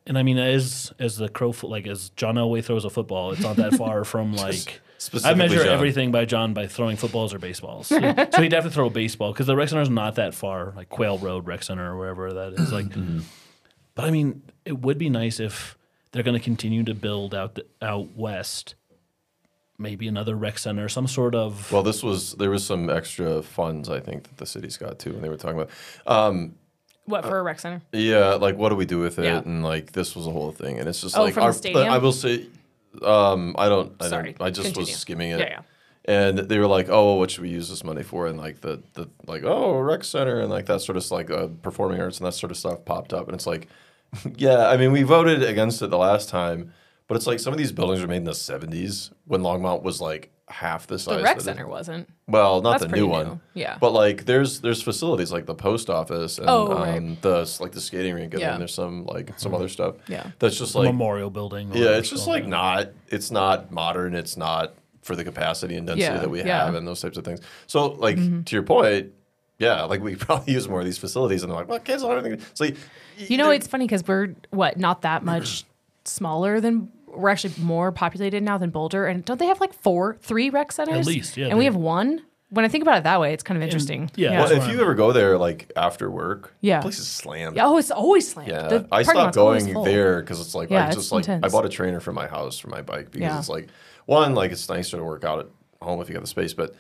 And I mean, as as the crow, like as John Elway throws a football, it's not that far from like. I measure John. everything by John by throwing footballs or baseballs. So, so he'd have to throw a baseball because the rec center's not that far, like Quail Road Rec Center or wherever that is. Like, Mm-hmm. but I mean, it would be nice if they're going to continue to build out the, out west. Maybe another rec center, some sort of. Well, this was there was some extra funds I think that the city's got too, and they were talking about. Um, What for a rec center? Yeah, like what do we do with it? Yeah. And like this was a whole thing, and it's just Oh, like from the our- stadium? I will say, um, I don't, I Sorry, don't, I just continue. was skimming it. Yeah, yeah. And they were like, "Oh, what should we use this money for?" And like the the like, "Oh, a rec center," and like that sort of like uh, performing arts and that sort of stuff popped up, and it's like, yeah, I mean, we voted against it the last time, but it's like some of these buildings were made in the '70s when Longmont was like half the size. The rec that it- center wasn't. well, not That's the pretty new new, one. yeah. But like, there's there's facilities like the post office and Oh, right. um, the like the skating rink, and Yeah. then there's some like some other stuff. Yeah. That's just the like memorial building. yeah, it's just like not it's not modern. It's not for the capacity and density Yeah, that we yeah. Mm-hmm. have and those types of things. So like to your point, yeah, like we probably use more of these facilities, and they're like, well, kids don't have anything. So y- You know, it's funny because we're what not that much smaller than we're actually more populated now than Boulder, and don't they have like four, three rec centers At least, yeah, And we have one. When I think about it that way, it's kind of interesting. yeah, yeah. Well, if you ever go there like after work, Yeah. the place is slammed. Yeah, oh, it's always slammed. Yeah, The I stopped going there because it's like Yeah, I it's just like I bought a trainer for my house for my bike because Yeah. it's like one like it's nicer to work out at home if you got the space, but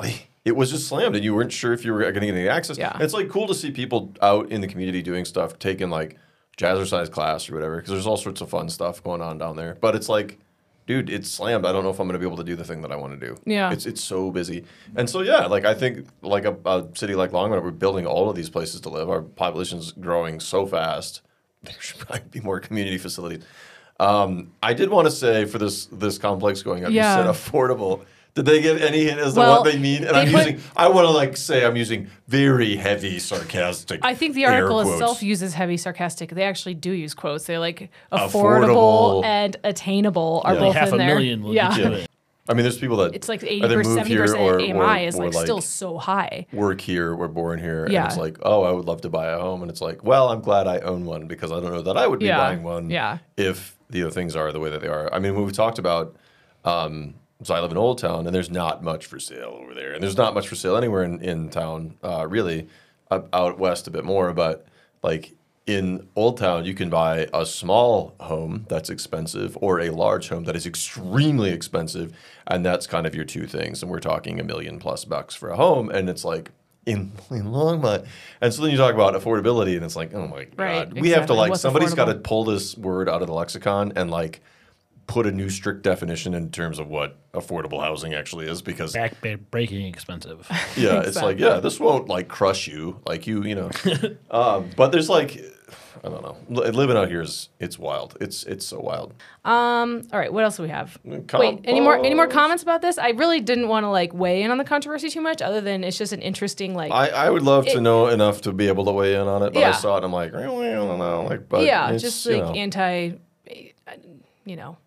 like it was just slammed and you weren't sure if you were going to get any access. Yeah. And it's like cool to see people out in the community doing stuff, taking like jazzercise class or whatever because there's all sorts of fun stuff going on down there. But it's like. Dude, it's slammed. I don't know if I'm going to be able to do the thing that I want to do. Yeah. it's it's so busy, and so yeah, like I think like a, a city like Longmont, we're building all of these places to live. Our population's growing so fast there should probably be more community facilities. Um, I did want to say for this this complex going up, Yeah. you said affordable. Did they give any hint as to Well, what they mean? And they I'm put- using. I want to like say I'm using very heavy sarcastic. I think the article itself uses heavy sarcastic. They actually do use quotes. They're like Affordable. affordable, and attainable are Yeah. both like half in a there. million will yeah. get you it. I mean, there's people that It's like either 80%, move here 70% or- AMI or- is or, like, still so high. work here, we're born here, Yeah. and it's like, oh, I would love to buy a home, and it's like, well, I'm glad I own one because I don't know that I would be Yeah. buying one Yeah. if you know things are the way that they are. I mean, when we talked about, um, so I live in Old Town, and there's not much for sale over there, and there's not much for sale anywhere in in town, uh, really, up, out west a bit more, but like. In Old Town, you can buy a small home that's expensive or a large home that is extremely expensive. And that's kind of your two things. And we're talking a million plus bucks for a home. And it's like, in, in Longmont. And so then you talk about affordability, and it's like, oh my God. Right, we have to like, What's somebody's got to pull this word out of the lexicon and like put a new strict definition in terms of what affordable housing actually is because Back breaking expensive. yeah, it's like yeah, this won't like crush you like you you know. um, but there's like I don't know. Li- Living out here is it's wild. It's it's so wild. Um, all right, what else do we have? Compost. Wait, any more any more comments about this? I really didn't want to like weigh in on the controversy too much, other than it's just an interesting like I, I would love to know enough to be able to weigh in on it, but I saw it and I'm like, really? I don't know. Like, but yeah, it's, just you like know. anti, you know.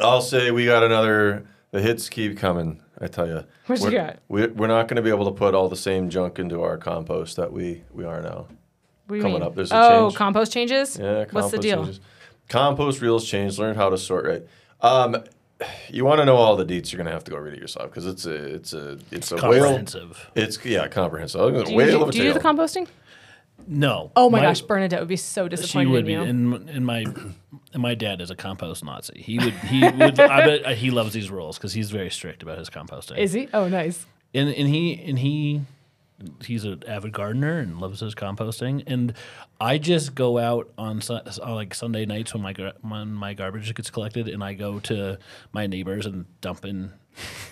I'll say we got another. The hits keep coming. I tell you. What you we're, got? We're, we're not going to be able to put all the same junk into our compost that we we are now. What Coming mean? up, there's a oh, change. compost changes. Yeah. compost What's the deal? changes. Compost reels change. Learn how to sort right. Um, you want to know all the deets? You're going to have to go read it yourself because it's a it's a it's a whale. Comprehensive. It's yeah comprehensive. A Do you, whale do, of a do you do the composting? No. Oh my, gosh, Bernadette would be so disappointed. She would in be, you. and, and my and my dad is a compost Nazi. He would he would I bet uh, he loves these rules because he's very strict about his composting. Is he? Oh, nice. and and he and he he's an avid gardener and loves his composting and i just go out on, Su- on like sunday nights when my gar- when my garbage gets collected and i go to my neighbors and dump in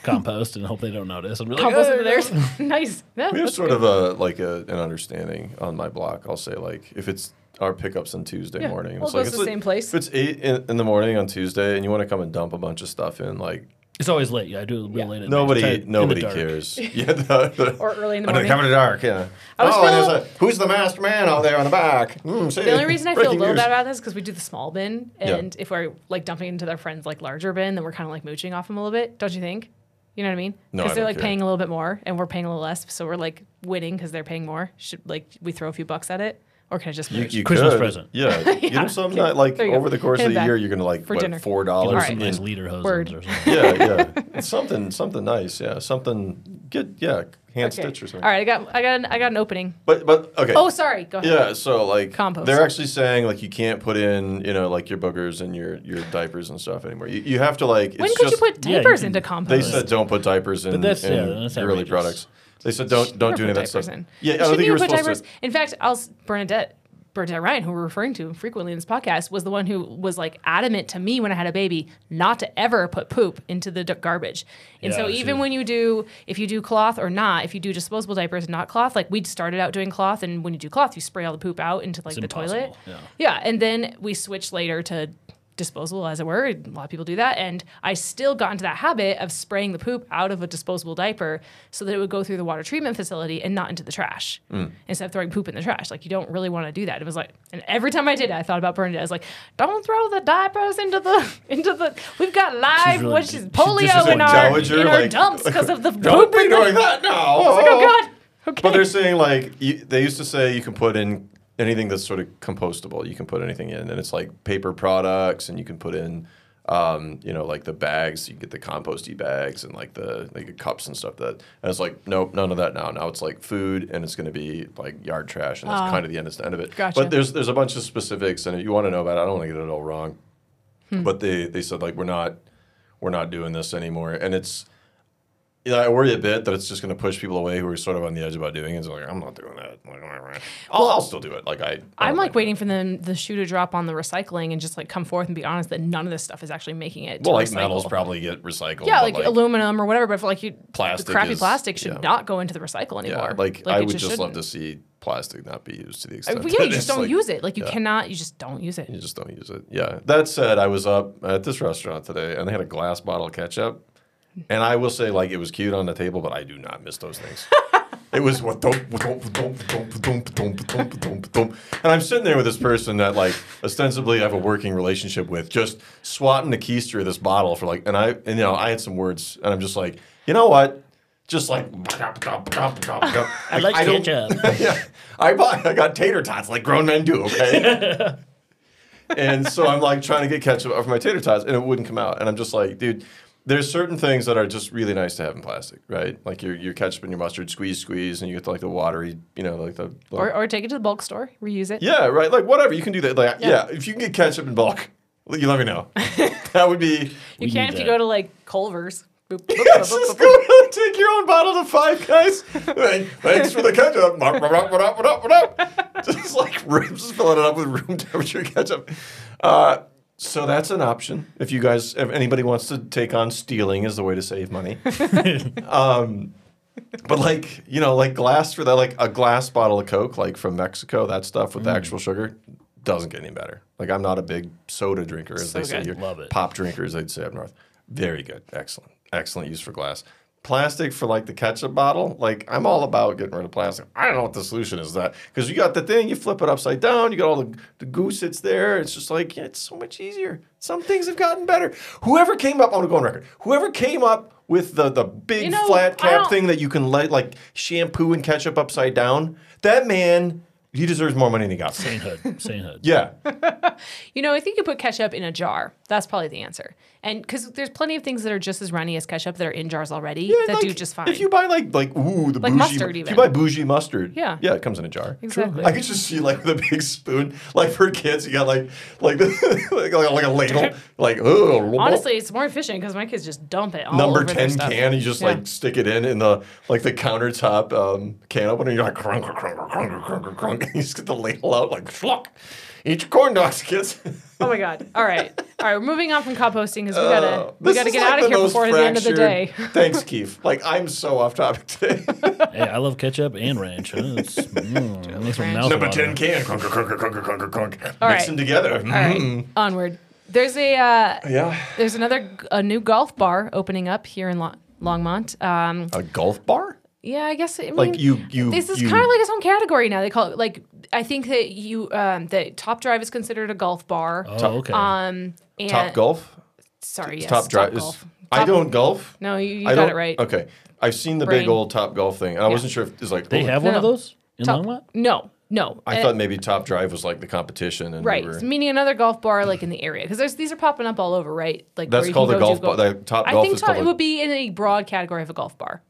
compost and hope they don't notice and be like, Compost "Hey, into theirs. nice. Yeah, We have sort good. of a like a, an understanding on my block. I'll say like if it's our pickups on Tuesday Yeah. morning, Well, it's like goes it's to the like- same place. If it's eight in, in the morning on Tuesday and you want to come and dump a bunch of stuff in, like it's always late yeah i do it real Yeah. late at night. nobody Try- in the nobody dark. cares. yeah, the, the, Or early in the morning. come in the dark. Yeah. I was oh, and feeling- there's a, who's the masked man out there on the back? Hmm, see, The only reason I feel a little news. bad about this is because we do the small bin, Yeah. and if we're like dumping into their friends like larger bin, then we're kind of like mooching off them a little bit. Don't you think? You know what I mean? No, I Because they're don't like care. paying a little bit more, and we're paying a little less, so we're like winning because they're paying more. Should like we throw a few bucks at it, or can I just You, mooch? you Christmas could. present. Yeah. You know something okay. like There you go. over the course Hand of the year you're gonna like for what, dinner. four dollars them Alright. some nice leader hoses or something yeah, yeah. It's something something nice. Yeah, something get yeah hand Okay. stitch or something. All right, I got I got I got an opening. But but okay. Oh, sorry. Go ahead. Yeah, so like Compost. they're actually saying like you can't put in you know like your boogers and your your diapers and stuff anymore. You, you have to like. When could just, you put Yeah, you diapers can- into They said don't put diapers in, but that's- in yeah, that's early outrageous. products. They said don't don't do any of that stuff. diapers in. Yeah, I don't shouldn't think you were put supposed diapers. to. In fact, I'll s- Bernadette. Bernadette Ryan, who we're referring to frequently in this podcast, was the one who was like adamant to me when I had a baby not to ever put poop into the d- garbage. And so even when you do, if you do cloth or not, if you do disposable diapers and not cloth, like we started out doing cloth, and when you do cloth, you spray all the poop out into like It's the toilet. yeah. Yeah, and then we switched later to disposable, as it were. A lot of people do that, and I still got into that habit of spraying the poop out of a disposable diaper so that it would go through the water treatment facility and not into the trash mm. instead of throwing poop in the trash. Like you don't really want to do that. It was like, and every time I did it, I thought about burning it. I was like, don't throw the diapers into the into the. We've got live, really- which is polio this is in like our Dowager, in our like- dumps because of the Don't poop. be in the- doing that now. I was like, oh, oh god. Okay. But they're saying like you, they used to say you can put in anything that's sort of compostable. You can put anything in, and it's like paper products, and you can put in, um, you know, like the bags. You get the composty bags and like the like the cups and stuff. That and it's like nope, none of that now. Now it's like food, and it's going to be like yard trash, and that's kind of the end, the end of it. Gotcha. But there's there's a bunch of specifics, and if you want to know about it, I don't want to get it all wrong. Hmm. But they they said like we're not we're not doing this anymore, and it's yeah, I worry a bit that it's just going to push people away who are sort of on the edge about doing it. It's like I'm not doing that. Like. I'll, I'll still do it. Like I. I I'm like waiting for them the shoe to drop on the recycling and just like come forth and be honest that none of this stuff is actually making it. Well, like recycle. metals probably get recycled. Yeah, but, like, aluminum or whatever, but for like you, Plastic crappy is- plastic should yeah. not go into the recycle anymore. Yeah, like, it I would just, love to see plastic not be used to the extent. well, that yeah, you it's just don't like- use it. Like you yeah. cannot, you just don't use it. You just don't use it. Yeah. That said, I was up at this restaurant today, and they had a glass bottle of ketchup, and I will say, like, it was cute on the table, but I do not miss those things. It was what and I'm sitting there with this person that like ostensibly I have a working relationship with, just swatting the keister of this bottle for like, and I and you know I had some words, and I'm just like, you know what, just like I like I ketchup. yeah, I bought, I got tater tots like grown men do. Okay. and so I'm like trying to get ketchup off my tater tots, and it wouldn't come out. And I'm just like, dude, there's certain things that are just really nice to have in plastic, right? Like your your ketchup and your mustard, squeeze, squeeze, and you get the, like the watery, you know, like the. the- Or, or take it to the bulk store, reuse it. yeah, right. Like whatever you can do that. Like yeah. Yeah. if you can get ketchup in bulk, you let me know. that would be. you can need if you go to like Culver's. Boop, boop, boop, Yes, boop, just boop, go take your own bottle to Five Guys. Hey, Thanks for the ketchup. What up, what up, what up, what up? Just like just filling it up with room temperature ketchup. Uh, So that's an option. If you guys, if anybody wants to take on stealing as the way to save money. um, but like, you know, like glass for that, like a glass bottle of Coke, like from Mexico, that stuff with the actual sugar doesn't get any better. Like I'm not a big soda drinker, as So they say good. here. Love it. Pop drinkers, they'd say up north. Very good. Excellent. Excellent use for glass. Plastic for like the ketchup bottle, like I'm all about getting rid of plastic. I don't know what the solution is to that because you got the thing, you flip it upside down, you got all the, the goose that's there. It's just like yeah, it's so much easier. Some things have gotten better. Whoever came up, I want to go on record. Whoever came up with the the big You know, flat cap thing that you can let like shampoo and ketchup upside down, that man, he deserves more money than he got. Sainthood. Sainthood. Yeah, You know, I think you put ketchup in a jar. That's probably the answer. And because there's plenty of things that are just as runny as ketchup that are in jars already Yeah, that like, do just fine. If you buy like like ooh the Like bougie, mustard if you buy bougie mustard, Yeah. yeah, it comes in a jar. Exactly. I could just see like the big spoon, like for kids, you got like like the, like, like a ladle, like oh Honestly, it's more efficient because my kids just dump it all number ten can. You just Yeah. like stick it in in the like the countertop um, can opener. You're like crunk crunk crunk crunk crunk crunk. You just get the ladle out like schluck. Eat your corn dogs, kids. Oh my god! All right, all right. We're moving on from composting because we gotta Uh, we gotta get like out of here most before the end of the day. Thanks, Keefe. Like I'm so off topic today. Hey, I love ketchup and ranch. huh? It's, mm, makes ranch. mouth Number 10 can. Crunk, crunk, crunk, crunk, crunk, crunk. All Mix right. them together. All right, Mm. onward. There's a uh, Yeah. there's another a new golf bar opening up here in Lo- Longmont. Um, A golf bar? Yeah, I guess. I mean, Like you, you, This is you, kind of like its own category now. They call it like I think that you um, that Top Drive is considered a golf bar. Oh, okay. Um, and top golf. Sorry, yes, top drive. golf. I Top- don't golf. No, you, you I got it right. Okay, I've seen the Brain. big old top golf thing, and I wasn't sure if it's like they oh, have one of those in Top- Longmont? No, no. I Uh, thought maybe Top Drive was like the competition, and Right, we were- meaning another golf bar like in the area because there's these are popping up all over, right? Like That's where you called can a golf bar. The top I golf think is top, called it would be in a broad category of a golf bar.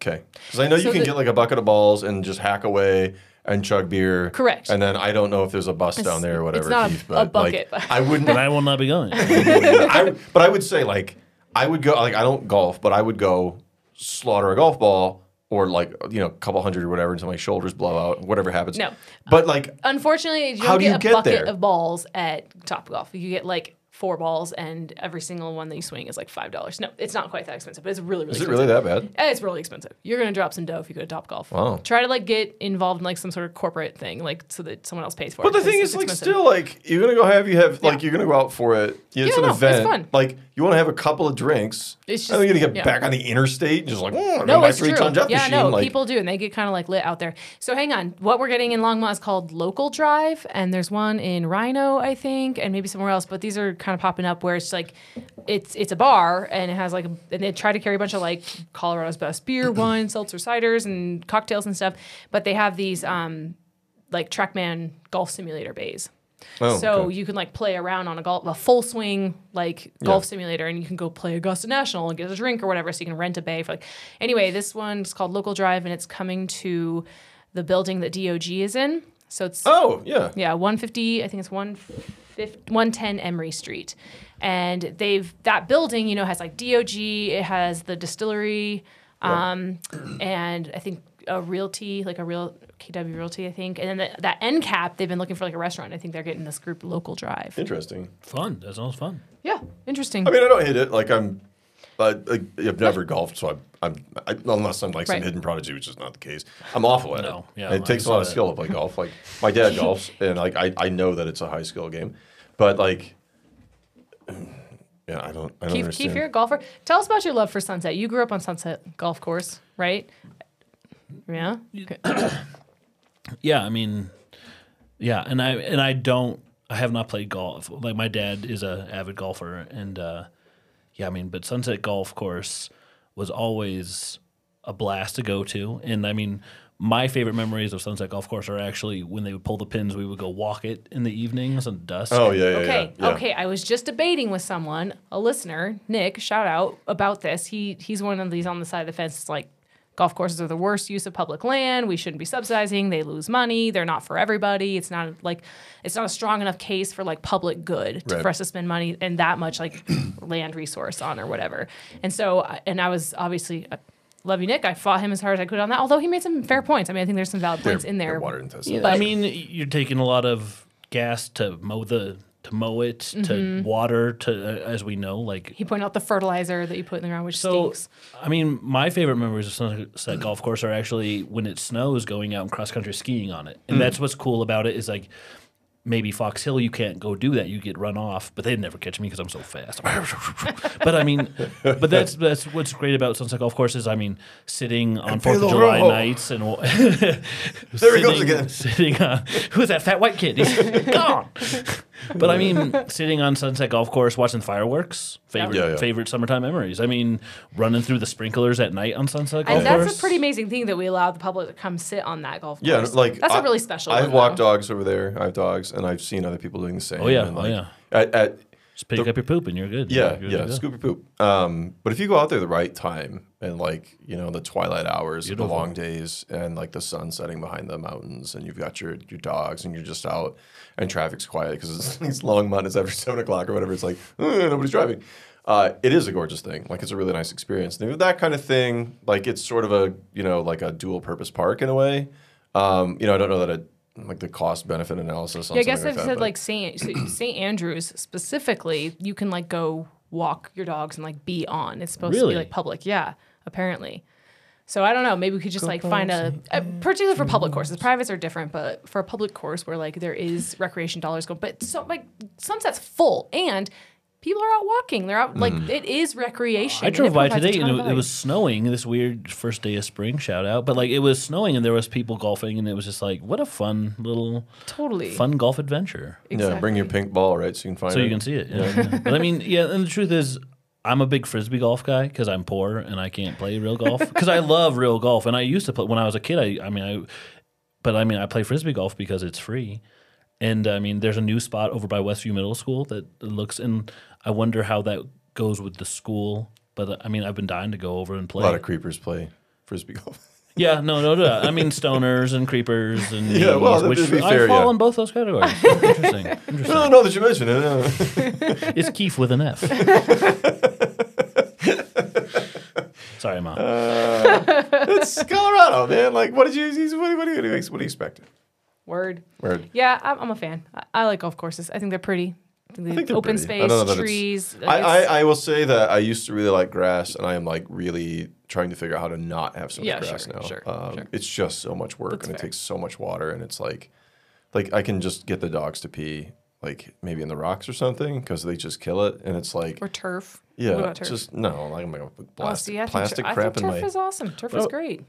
Okay, because I know you So can the- get like a bucket of balls and just hack away and chug beer. Correct. And then I don't know if there's a bus down there or whatever. it's not a- Keefe, a but, bucket, Like, but- I wouldn't. But I will not be going. I, but I would say like I would go like I don't golf, but I would go slaughter a golf ball or like you know a couple hundred or whatever until my shoulders blow out, whatever happens. No. but like Unfortunately, you How don't do get you a get bucket there? of balls at Top Golf. You get like four balls, and every single one that you swing is like five dollars. No, it's not quite that expensive, but it's really, really. is it expensive. really that bad? Eh, It's really expensive. You're gonna drop some dough if you go to Top Golf. Wow. Try to like get involved in like some sort of corporate thing, like so that someone else pays for it. But it. the 'cause thing it's is, like, expensive. still, like, you're gonna go have you have like you're gonna go out for it. Yeah, it's Yeah, an no, it's event. fun. Like, you want to have a couple of drinks. It's I know you're gonna get yeah. back on the interstate and just like, oh, No, my it's three true. ton jet yeah, machine. no, like, people do, and they get kind of like lit out there. So hang on, what we're getting in Longmont is called Local Drive, and there's one in RiNo, I think, and maybe somewhere else. But these are kind of popping up where it's like, it's it's a bar, and it has like, a, and they try to carry a bunch of like Colorado's best beer, wine, seltzer, ciders, and cocktails and stuff. But they have these um, like TrackMan golf simulator bays. Oh, so okay. you can like play around on a golf, a full swing like golf simulator, and you can go play Augusta National and get a drink or whatever. So you can rent a bay for like. Anyway, this one's called Local Drive, and it's coming to the building that DOG is in. So it's Oh yeah. yeah, 150. I think it's 150, 110 Emery Street, and they've that building. You know has like DOG. It has the distillery, um, and I think a realty, like a real KW Realty, I think, and then the, that end cap. They've been looking for like a restaurant. I think they're getting this group Local Drive. Interesting. fun. That sounds fun. Yeah, interesting. I mean, I don't hate it. Like I'm, I, I, I've never golfed, so I'm, I'm I, unless I'm like some hidden prodigy, which is not the case. I'm awful at No, it. yeah, it I takes a lot of skill to play golf. Like my dad golfs, and like I, I know that it's a high skill game, but like, yeah, I don't, I don't Keefe. Keefe, you're a golfer. Tell us about your love for Sunset. You grew up on Sunset Golf Course, right? Yeah. Okay. Yeah, I mean, yeah, and I and I don't. I have not played golf. Like my dad is a avid golfer, and uh, yeah, I mean, but Sunset Golf Course was always a blast to go to, and I mean. My favorite memories of Sunset Golf Course are actually when they would pull the pins. We would go walk it in the evenings and dusk. Oh yeah, yeah, Okay, yeah, yeah. okay. I was just debating with someone, a listener, Nick, shout out about this. He he's one of these on the side of the fence. It's like golf courses are the worst use of public land. We shouldn't be subsidizing. They lose money. They're not for everybody. It's not like it's not a strong enough case for like public good to, Right. for us to spend money and that much like land resource on or whatever. And so, and I was obviously. I Love you, Nick. I fought him as hard as I could on that. Although he made some fair points. I mean, I think there's some valid They're- points in there. water intensive. Yeah, I mean, you're taking a lot of gas to mow the to mow it, to water, to uh, as we know, like He pointed out the fertilizer that you put in the ground, which so. stinks. I mean, my favorite memories of Sunset Golf Course are actually when it snows, going out and cross country skiing on it, and that's what's cool about it is like. Maybe Fox Hill, you can't go do that. You get run off, but they'd never catch me because I'm so fast. but I mean, but that's that's what's great about Sunset Golf Course is I mean, sitting on Fourth of July nights and There he goes again. Sitting on who's that fat white kid? He's gone. But I mean, sitting on Sunset Golf Course watching fireworks, favorite Yeah, yeah. favorite summertime memories. I mean, running through the sprinklers at night on Sunset Golf Course. And that's Course. a pretty amazing thing that we allow the public to come sit on that golf course. Yeah, like that's a a really special. I've walked dogs over there. I have dogs, and I've seen other people doing the same. Oh, yeah, and, oh, yeah. At, at Just pick up your poop and you're good. yeah, You're good yeah, scoop your poop. Um, but if you go out there the right time and like you know the twilight hours, the long days, and like the sun setting behind the mountains, and you've got your your dogs, and you're just out, and traffic's quiet because it's these long mountains after seven o'clock or whatever. It's like "Uh, nobody's driving. Uh, it is a gorgeous thing. Like it's a really nice experience. And that kind of thing, like it's sort of a you know like a dual purpose park in a way. Um, you know, I don't know that it like the cost benefit analysis. On Yeah, I guess I've like said but- like Saint Saint Andrews specifically, you can like go walk your dogs and like be on. It's supposed to be like public. Yeah, apparently. So I don't know. Maybe we could just like find a, a particularly for public courses. Privates are different, but for a public course where like there is recreation dollars going, but so like Sunset's full and people are out walking. They're out like mm. it is recreation. I drove it by today and ton it, it was snowing. This weird first day of spring shout out, but like it was snowing and there was people golfing and it was just like what a fun little totally fun golf adventure. yeah, bring your pink ball right so you can find it. So it. you can see it. Yeah. yeah. But I mean, yeah, and the truth is, I'm a big frisbee golf guy because I'm poor and I can't play real golf. Because I love real golf, and I used to play when I was a kid. I, I mean, I, but I mean, I play frisbee golf because it's free. And I mean, there's a new spot over by Westview Middle School that looks, and I wonder how that goes with the school. But uh, I mean, I've been dying to go over and play. A lot of creepers play frisbee golf. yeah, no, no, no. I mean, stoners and creepers and Yeah, well, to be which fair, I fall yeah. in both those categories. Interesting. Interesting. no, no, that you mentioned it. uh, It's Keith with an F. Sorry, mom. it's Colorado, man. Like, what did you? What, what, do you what do you expect? Word. Word. Yeah, I'm, I'm a fan. I, I like golf courses. I think they're pretty. I think, they- think they're open pretty. Space, trees. I, I, I will say that I used to really like grass, and I am like really trying to figure out how to not have so much Yeah, grass sure, now. sure, um, sure. It's just so much work, That's and it takes so much water, and it's like, like I can just get the dogs to pee, like maybe in the rocks or something, because they just kill it, and it's like, or turf. yeah, What about turf? just no, like I'm gonna put oh, plastic, see, I plastic tur- I crap think in turf my. is awesome. Turf is great.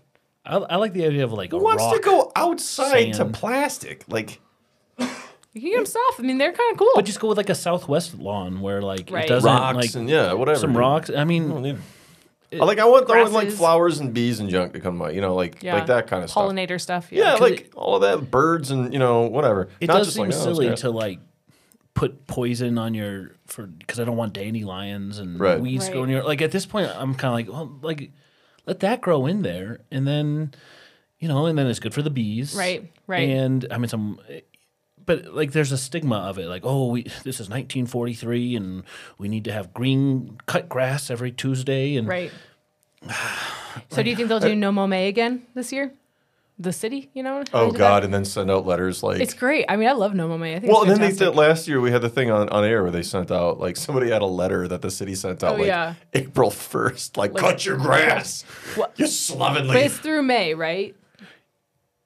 I, I like the idea of like a Who wants rock. to go outside to plastic? Like, You can get them soft. I mean, they're kind of cool. But just go with like a Southwest lawn where like Right. it doesn't rocks like and yeah, whatever. some dude. rocks. I I mean, need- I like I want, I want like grasses. flowers and bees and junk to come by, you know, like yeah, like that kind of stuff. Pollinator stuff. Yeah. Yeah, 'Cause like it- all of that, birds and you know whatever. it Not does just seem like, oh, it's silly grass. to like put poison on your for because I don't want dandelions and Right. weeds Right. growing your like at this point I'm kind of like well like let that grow in there and then you know and then it's good for the bees Right, right. and I mean some but like there's a stigma of it like oh we this is 1943 and we need to have green cut grass every Tuesday and Right. so do you think they'll do uh, No Mow may again this year? The city, you know? Oh God! that? And then send out letters like. It's great. I mean, I love No Mow I think well, it's and then they did last year. We had the thing on, on air where they sent out like somebody had a letter that the city sent out Oh, like yeah. April first, like, Like- cut your grass, What- you But slovenly. it's through May, right?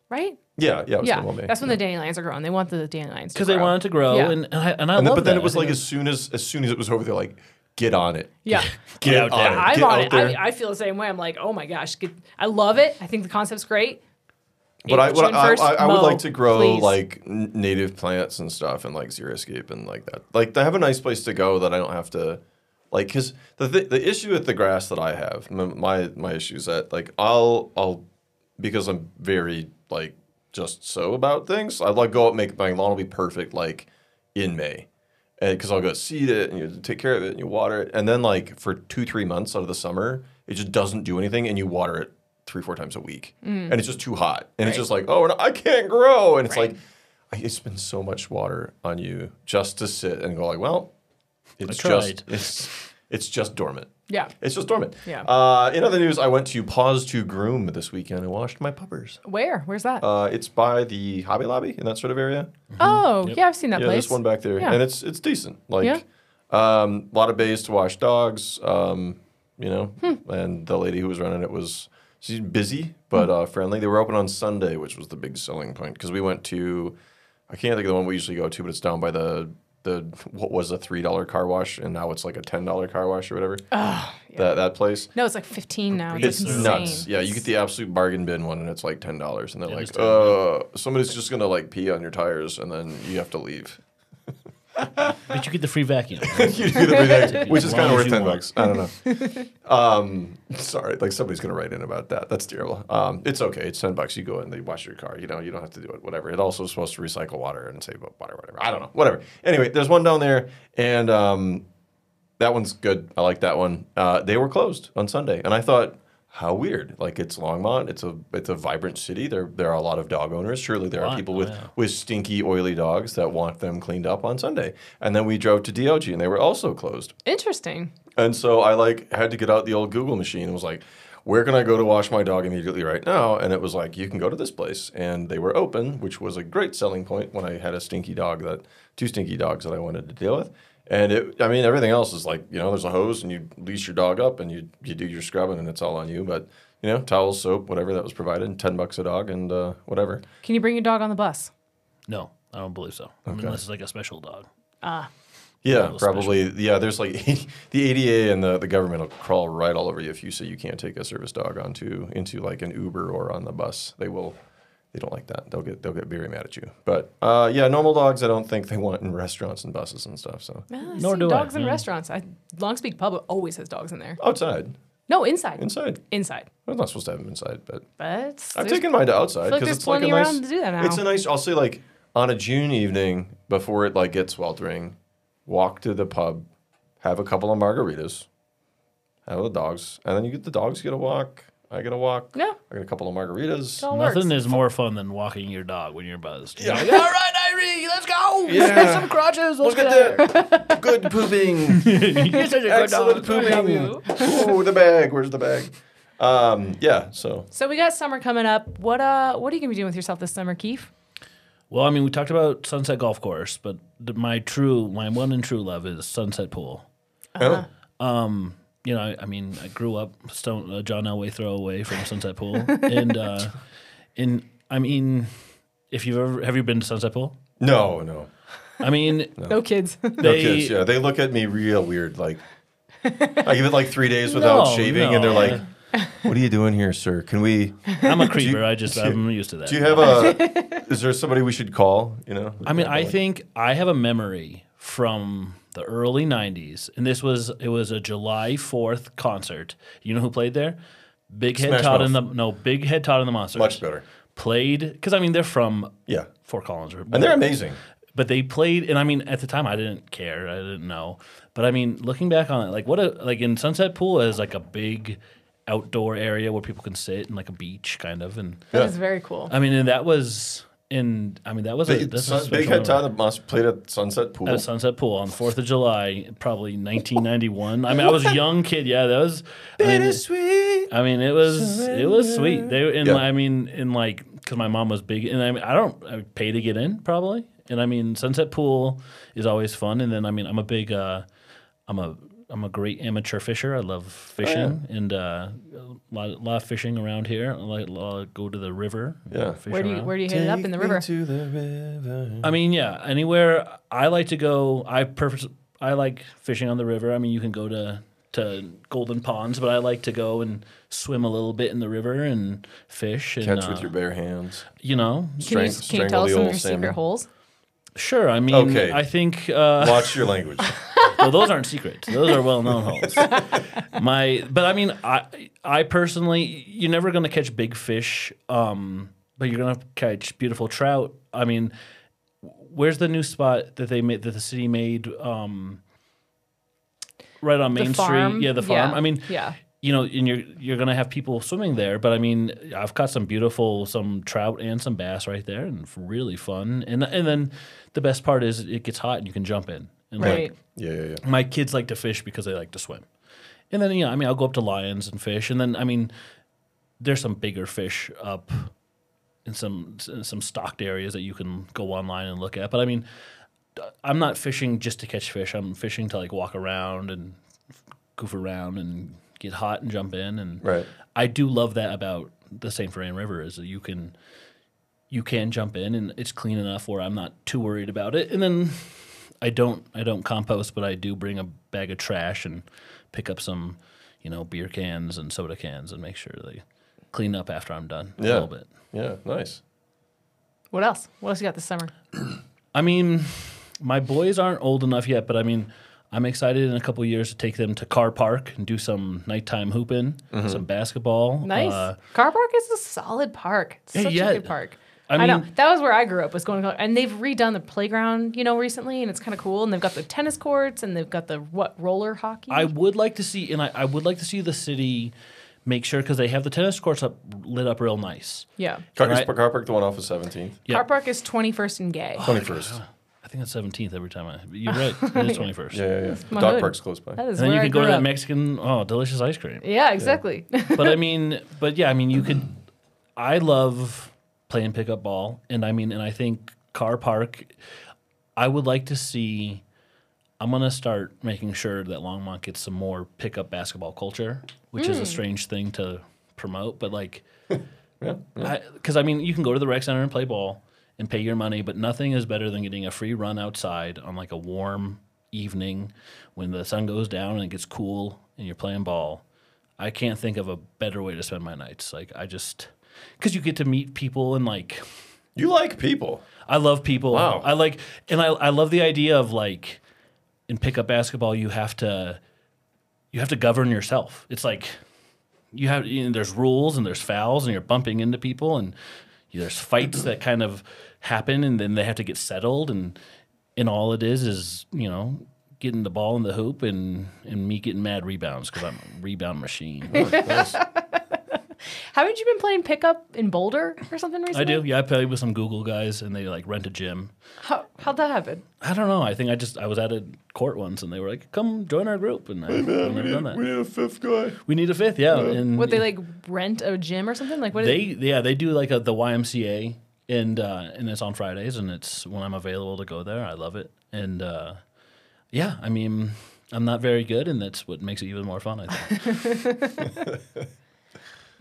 Right? Yeah, yeah, it was Yeah. the May. That's when the dandelions are growing. They want the dandelions because they grow. want it to grow Yeah. and and I, and I And then, love but then that. it was I like think as soon as as soon as it was over, they're like, get on it, Yeah. get, out on there. it, I'm get on out it. there. I, I feel the same way. I'm like, oh my gosh, get, I love it. I think the concept's great. But I, what I, I, I would like to grow please. like native plants and stuff and like xeriscape and like that. Like to have a nice place to go that I don't have to like because the th- the issue with the grass that I have my my issue is that like I'll I'll because I'm very like just so about things. I'd like go out and make my lawn will be perfect like in May. Because I'll go seed it and you take care of it and you water it. And then, like, for two, three months out of the summer, it just doesn't do anything and you water it three, four times a week. And it's just too hot. And it's just like, oh, no, I can't grow. And it's Right. like, I spend so much water on you just to sit and go, like, well, it's just, it's, It's just dormant. Yeah. It's just dormant. Yeah. Uh, in other news, I went to Paws to Groom this weekend and washed my puppers. Where? Where's that? Uh, it's by the Hobby Lobby in that sort of area. oh, yeah, I've seen that yeah, place. there's one back there, Yeah. and it's it's decent. Like, Yeah. um, a lot of bays to wash dogs. Um, you know, Hmm. and the lady who was running it was she's busy but Hmm. uh, friendly. They were open on Sunday, which was the big selling point because we went to I can't think of the one we usually go to, but it's down by the the what was a three dollar car wash and now it's like a ten dollar car wash or whatever. That that place. no, it's like 15 now. It's, It's insane. nuts. Yeah, you get the absolute bargain bin one, and it's like ten dollars, and they're Yeah, like, "Uh, somebody's just gonna like pee on your tires, and then you have to leave." But you get the free vacuum. you do the free vacuum, which is kind of worth ten want. bucks. I don't know. um, sorry, like somebody's gonna write in about that. That's terrible. Um, it's okay. It's ten bucks. You go in, they wash your car. You know, you don't have to do it. Whatever. It also is supposed to recycle water and save up water. Whatever. I don't know. Whatever. Anyway, there's one down there, and um, that one's good. I like that one. Uh, they were closed on Sunday, and I thought, how weird. Like it's Longmont. It's a it's a vibrant city. There there are a lot of dog owners. Surely there are people oh, with yeah. with stinky, oily dogs that want them cleaned up on Sunday. And then we drove to DLG, and they were also closed. Interesting. And so I like had to get out the old Google machine and was like, where can I go to wash my dog immediately right now? And it was like, you can go to this place. And they were open, which was a great selling point when I had a stinky dog that two stinky dogs that I wanted to deal with. And it, I mean, everything else is like, you know, there's a hose and you leash your dog up and you, you do your scrubbing and it's all on you. But, you know, towels, soap, whatever that was provided, and 10 bucks a dog and uh, whatever. Can you bring your dog on the bus? No, I don't believe so. Unless it's like a special dog. Ah yeah, little probably. Yeah, there's like the ADA and the, the government will crawl right all over you if you say you can't take a service dog onto into like an Uber or on the bus. They will. They don't like that. They'll get they'll get very mad at you. But uh, yeah, normal dogs I don't think they want in restaurants and buses and stuff. So Ah, Nor see do I, dogs in yeah. restaurants. I, Longs Peak Pub always has dogs in there. outside, No, inside. inside. Inside. I'm not supposed to have them inside, but But I've taken mine to outside feel like because there's it's like a plenty nice. around to do that now. It's a nice. I'll say like on a June evening before it like gets sweltering, walk to the pub, have a couple of margaritas, have the dogs, and then you get the dogs get a walk. I get a walk. Yeah. I get a couple of margaritas. all Nothing works. is more fun than walking your dog when you're buzzed. Yeah. You're like, All right, Irie, let's go. Yeah. Some crutches. Look Let's at that. Good pooping. You're such a good Excellent dog. I pooping. you. oh, the bag. Where's the bag? Um, yeah. So So we got summer coming up. What uh what are you gonna be doing with yourself this summer, Keefe? Well, I mean, we talked about Sunset Golf Course, but the, my true, my one and true love is Sunset Pool. Uh-huh. oh, You know, I, I mean, I grew up Stone uh, John Elway throw away from Sunset Pool, and uh, in I mean, if you've ever have you been to Sunset Pool? no, no. I mean, No kids. No kids. Yeah, they look at me real weird. Like I give it like three days without No, shaving, and they're no. like, "What are you doing here, sir? Can we? I'm a creeper. I just you- I'm used to that. Do you have a? Is there somebody we should call? You know? I mean, I think I have a memory from the early '90s, and this was it was a July Fourth concert. You know who played there? Big Head Smash Todd Mouth. and the no Big Head Todd and the Monsters. much better. played because I mean they're from Yeah, Fort Collins, or and they're amazing. but they played, and I mean at the time I didn't care, I didn't know, but I mean looking back on it, like what a like in Sunset Pool is like a big outdoor area where people can sit and like a beach kind of, and That is Yeah. very cool. I mean and that was in I mean that was a, a Sun, special Big Head. Todd must played at Sunset Pool. At Sunset Pool on Fourth of July, probably 1991. I mean, I was a young kid. Yeah, that was. I mean, Bittersweet. I mean, it was it was sweet. They and Yeah. I mean, in like because my mom was big, and I mean, I don't I pay to get in probably, and I mean, Sunset Pool is always fun, and then I mean, I'm a big, uh, I'm a I'm a great amateur fisher. I love fishing and uh, a lot, lot of fishing around here. I like uh, go to the river. Yeah. fish Where do you around. where do you hit it up in the river? to the river. I mean, yeah, anywhere I like to go. I prefer. I like fishing on the river. I mean, you can go to to Golden Ponds, but I like to go and swim a little bit in the river and fish. And, Catch uh, with your bare hands. you know, Can you, can you tell us some of your secret holes? sure. I mean, Okay. I think. Uh, Watch your language. well, those aren't secrets. Those are well known holes. My, but I mean, I, I personally, you're never going to catch big fish, um, but you're going to catch beautiful trout. I mean, where's the new spot that they made that the city made? Um, right on Main. Street. Yeah, the farm. Yeah. I mean, yeah. you know, and you're you're gonna have people swimming there, but I mean, I've caught some beautiful, some trout and some bass right there, and really fun. And and then the best part is it gets hot and you can jump in, And like, Right. Yeah, yeah, yeah. my kids like to fish because they like to swim. And then, you know, I mean, I'll go up to Lyons and fish. And then, I mean, there's some bigger fish up in some in some stocked areas that you can go online and look at. But I mean, I'm not fishing just to catch fish. I'm fishing to like walk around and goof around and get hot and jump in. And Right. I do love that about the St. Vrain River is that you can you can jump in and it's clean enough where I'm not too worried about it. And then I don't I don't compost, but I do bring a bag of trash and pick up some, you know, beer cans and soda cans and make sure they clean up after I'm done yeah. a little bit. Yeah, nice. What else? What else you got this summer? I mean, my boys aren't old enough yet, but I mean, I'm excited in a couple years to take them to Car Park and do some nighttime hooping, some basketball. Nice. Uh, Car Park is a solid park. It's such yeah. a good park. I I, know that was where I grew up. Was going to, and they've redone the playground, you know, recently, and it's kind of cool. And they've got the tennis courts, and they've got the what roller hockey. I would like to see, and I, I would like to see the city make sure because they have the tennis courts up lit up real nice. yeah. Car, Right. is Car Park the one off of 17th? Yeah. Car Park is 21st and Gay. 21st. I think it's 17th every time I. You're right. It is 21st. Yeah, yeah, yeah. my Dog hood. Park's close by. That is And then you I can go to that up. Mexican, oh, delicious ice cream. Yeah, exactly. but I mean, but yeah, I mean, you could. I love playing pickup ball, and I mean, and I think Car Park. I would like to see. I'm gonna start making sure that Longmont gets some more pickup basketball culture, which is a hmm. strange thing to promote, but like, because I, mean, you can go to the rec center and play ball and pay your money, but nothing is better than getting a free run outside on like a warm evening when the sun goes down and it gets cool and you're playing ball. I can't think of a better way to spend my nights. Like I just because you get to meet people and like You like people. I love people. Wow. I like and I I love the idea of like in pickup basketball you have to you have to govern yourself. It's like you have you know, there's rules and there's fouls and you're bumping into people and there's fights that kind of happen and then they have to get settled and and all it is is you know getting the ball in the hoop and and me getting mad rebounds because I'm a rebound machine. Oh, nice. Haven't you been playing pickup in Boulder or something recently? I do. Yeah, I play with some Google guys and they like rent a gym. How, how'd that happen? I don't know. I think I just I was at a court once and they were like, "Come join our group," and I, I've never done that. we need a fifth guy. We need a fifth, yeah. And Would they like rent a gym or something? Like what? they Is, yeah they do like a, the YMCA and uh, and it's on Fridays and it's when I'm available to go there. I love it and uh, yeah, I mean I'm not very good and that's what makes it even more fun. I think.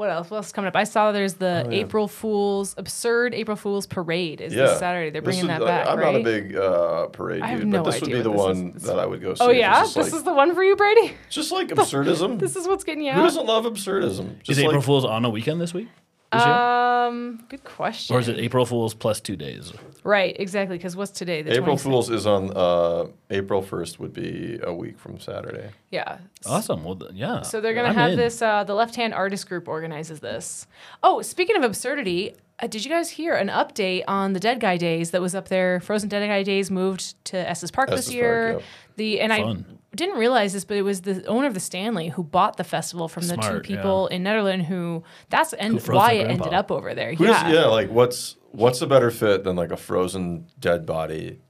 what else? What else is coming up? I saw there's the Oh, yeah. April Fools absurd April Fools parade is Yeah. this Saturday. They're bringing is- that back, I'm right? not a big uh, parade I have dude, no but this would be the one is. that I would go see. oh yeah, this like, is the one for you, Brady. just like absurdism. This is what's getting you Out. Who doesn't love absurdism? Is Just April Fool's on a weekend this week? This year? Um, good question. Or is it April Fool's plus two days? right? Exactly. Because what's today? The April 26th. Fools is on uh, April 1st would be a week from Saturday. Yeah. Awesome. Well, th- yeah. So they're gonna I'm have in. this. Uh, the Left Hand Artist Group organizes this. Oh, speaking of absurdity, uh, did you guys hear an update on the Dead Guy Days that was up there? Frozen Dead Guy Days moved to Estes Park Estes this Park, year. yep. The and Fun. I didn't realize this, but it was the owner of the Stanley who bought the festival from the two Smart, people in Nederland who that's and froze why it ended up over there. Who yeah. yeah, like what's what's a better fit than like a frozen dead body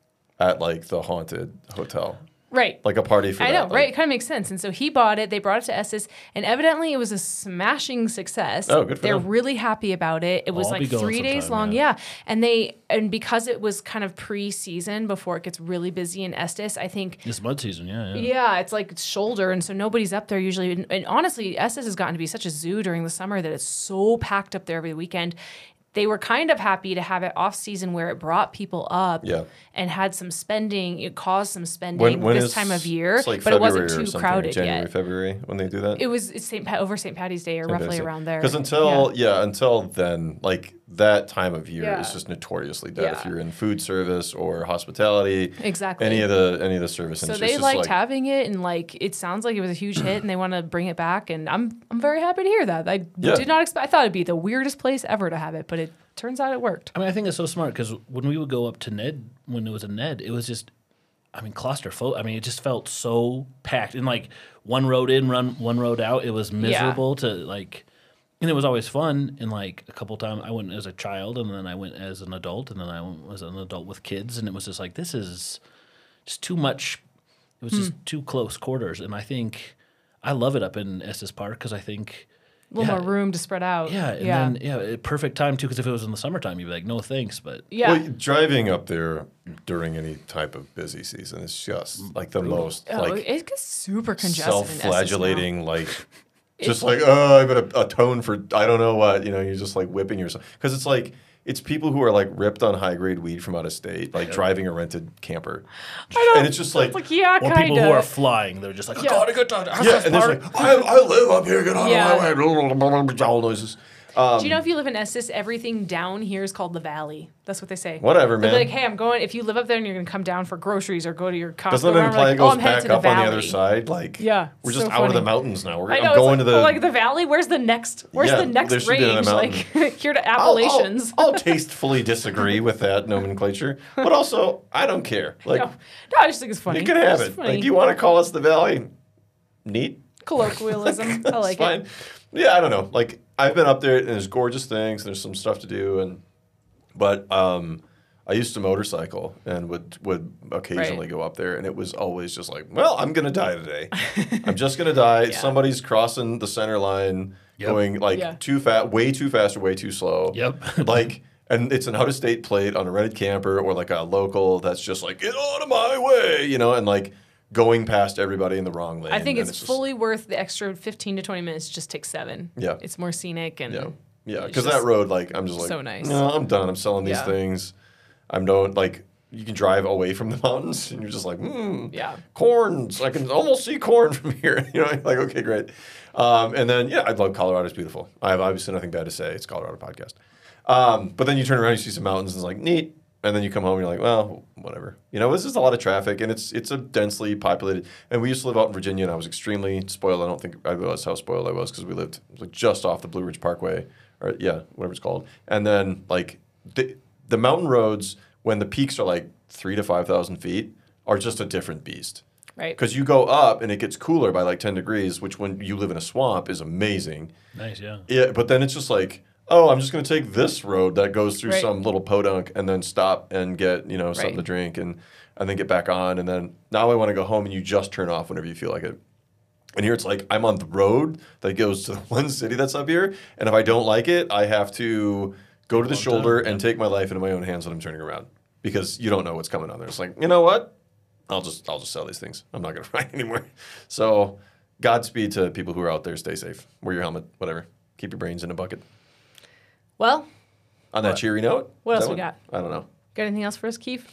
at like the haunted hotel? Right. Like a party for I that. know, like- right? It kind of makes sense. And so he bought it. They brought it to Estes, and evidently it was a smashing success. Oh, good for They're them. really happy about it. It was I'll be like going three days sometime, long, yeah. yeah. And they and because it was kind of pre-season before it gets really busy in Estes, I think. It's mud season, yeah. yeah. Yeah, it's like shoulder, and so nobody's up there usually. And, and honestly, Estes has gotten to be such a zoo during the summer that it's so packed up there every weekend. They were kind of happy to have it off season where it brought people up Yeah. and had some spending. It caused some spending When, when this is- time of year, like but it wasn't too crowded January, yet. February when they do that. It was Saint Pat over St. Patty's Day or roughly around there. Because until yeah. until then, like that time of year Yeah. is just notoriously dead. If you're in food service or hospitality, Exactly. any of the any of the service so industries, they it's just liked like, having it, and like it sounds like it was a huge hit, and they want to bring it back. And I'm I'm very happy to hear that. I Yeah. did not expect. I thought it'd be the weirdest place ever to have it, but it turns out it worked. I mean, I think it's so smart because when we would go up to Ned, when it was a Ned, it was just, I mean, claustrophobic. I mean, it just felt so packed. And like one road in, run one road out. It was miserable to like, and it was always fun. And like a couple times, I went as a child, and then I went as an adult, and then I went as an adult with kids, and it was just like this is just too much It was just hmm. too close quarters, and I think I love it up in Estes Park because I think A little yeah, more room to spread out. Yeah, and yeah. then yeah, perfect time too. Because if it was in the summertime, you'd be like, no thanks. But yeah. Well, driving up there during any type of busy season is just like the most oh, like it gets super congested. in Estes now. self-flagellating, like just like oh, I've got a, a tone for I don't know what. You know, you're just like whipping yourself because it's like it's people who are like ripped on high grade weed from out of state, like driving a rented camper, know. and it's just like. It's like yeah, or kind people who are flying, they're just like, I Yeah. gotta get to yeah, and there's Park. like I, I live up here, get out Yeah. of my way, all noises. Um, Do you know if you live in Estes, everything down here is called the Valley? That's what they say. Whatever, They'll man. like, hey, I'm going. If you live up there and you're going to come down for groceries or go to your Costco, Doesn't or imply like, it goes oh, back up on the other side? Like, Yeah, we're so just out of the mountains now. We're know. I'm going it's to like, the oh, like the valley. Where's the next? Where's Yeah, the next range? Like here to I'll- I'll- Appalachians. I'll, tastefully disagree with that nomenclature, but also I don't care. Like no, no, I just think it's funny. you can have It's it. funny. Like you want to call us the Valley? Neat. colloquialism. I like it. Yeah, I don't know. Like I've been up there and there's gorgeous things. And there's some stuff to do and but um I used to motorcycle and would would occasionally Right. go up there and it was always just like, well, I'm gonna die today. I'm just gonna die. Yeah. Somebody's crossing the center line, Yep. going like Yeah. too fast, way too fast or way too slow. Yep. like and it's an out of state plate on a rented camper or like a local that's just like get out of my way, you know, and like going past everybody in the wrong lane. I think it's, just- fully worth the extra 15 to 20 minutes. Just take seven. Yeah. It's more scenic and Yeah, yeah. Because that road, like, I'm just like, so nice. No, I'm done. I'm selling these Yeah. things. I'm don't like. You can drive away from the mountains, and you're just like, hmm, Yeah. corns. I can almost see corn from here. You know, like, okay, great. Um, and then, yeah, I love Colorado. It's beautiful. I have obviously nothing bad to say. It's Colorado podcast. Um, but then you turn around, you see some mountains, and it's like neat. And then you come home, and you're like, well, whatever. You know, this is a lot of traffic, and it's it's a densely populated. And we used to live out in Virginia, and I was extremely spoiled. I don't think I realized how spoiled I was because we lived like just off the Blue Ridge Parkway, or yeah, whatever it's called. And then like the the mountain roads, when the peaks are like three to five thousand feet, are just a different beast. right. Because you go up and it gets cooler by like ten degrees, which when you live in a swamp is amazing. nice, yeah. Yeah, but then it's just like, oh, I'm just going to take this road that goes through Right. some little podunk and then stop and get, you know, something Right. to drink and, and then get back on. And then now I want to go home and you just turn off whenever you feel like it. And here it's like, I'm on the road that goes to the one city that's up here. And if I don't like it, I have to go to the Well shoulder done, and take my life into my own hands when I'm turning around because you don't know what's coming on there. It's like, you know what? I'll just I'll just sell these things. I'm not going to ride anymore. So, Godspeed to people who are out there. Stay safe. Wear your helmet. Whatever. Keep your brains in a bucket. Well, On that cheery note, what else that we got? I don't know. got anything else for us, Keefe?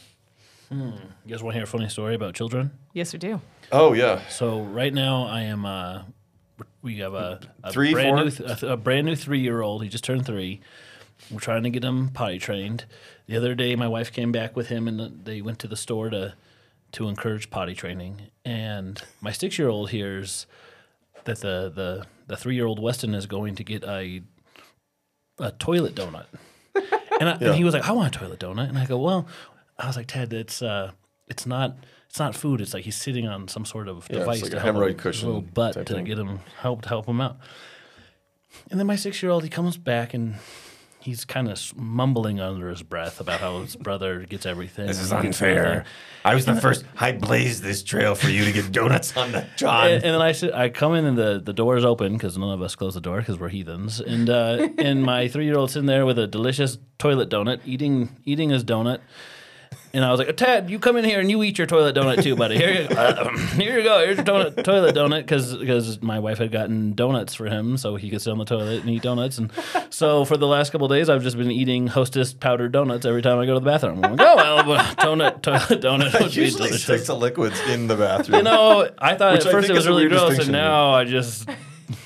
You guys want to hear a funny story about children? Yes, we do. Oh yeah, So right now I am. Uh, we have a, a Three, brand four? new th- a, a brand new three year old. He just turned three. We're trying to get him potty trained. The other day, my wife came back with him, and they went to the store to to encourage potty training. And my six year old hears that the the the three year old Weston is going to get a a toilet donut. And, I, Yeah. and he was like, "I want a toilet donut." And I go, "Well," I was like, "Ted, it's uh, it's not." It's not food. It's like he's sitting on some sort of Yeah, it's device like to a help hemorrhoid him, his cushion little butt to thing. get him help to help him out. And then my six year old, he comes back and he's kind of mumbling under his breath about how his brother gets everything. This is and he gets unfair. I was the first. I blazed this trail for you to get donuts on the John. And, and then I sit, I come in and the, the door is open because none of us close the door because we're heathens. And uh, and my three year old's in there with a delicious toilet donut, eating eating his donut. And I was like, Ted, you come in here and you eat your toilet donut too, buddy. Here you, uh, here you go. Here's your donut, toilet donut because my wife had gotten donuts for him so he could sit on the toilet and eat donuts. And so for the last couple of days, I've just been eating Hostess powdered donuts every time I go to the bathroom. I'm like, oh, well, donut, toilet donut would be usually delicious. stick to liquids in the bathroom. You know, I thought Which at I first it was really gross, and now I just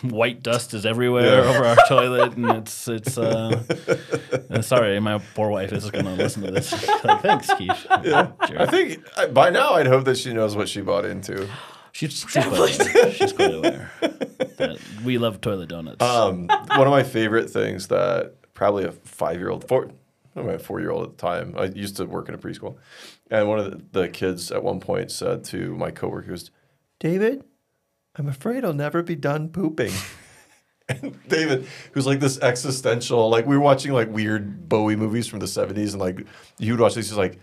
white dust is everywhere Yeah. over our toilet, and it's it's. Uh, uh, sorry, my poor wife is going to listen to this. like, Thanks, Keefe. I think by now I'd hope that she knows what she bought into. she's, she's quite aware. She's quite aware that we love toilet donuts. Um, one of my favorite things that probably a five-year-old, four, I don't know, a four-year-old at the time. I used to work in a preschool, and one of the, the kids at one point said to my coworker, goes, "David, I'm afraid I'll never be done pooping." and David, who's like this existential, like we were watching like weird Bowie movies from the '70s, and like you would watch these, he's like,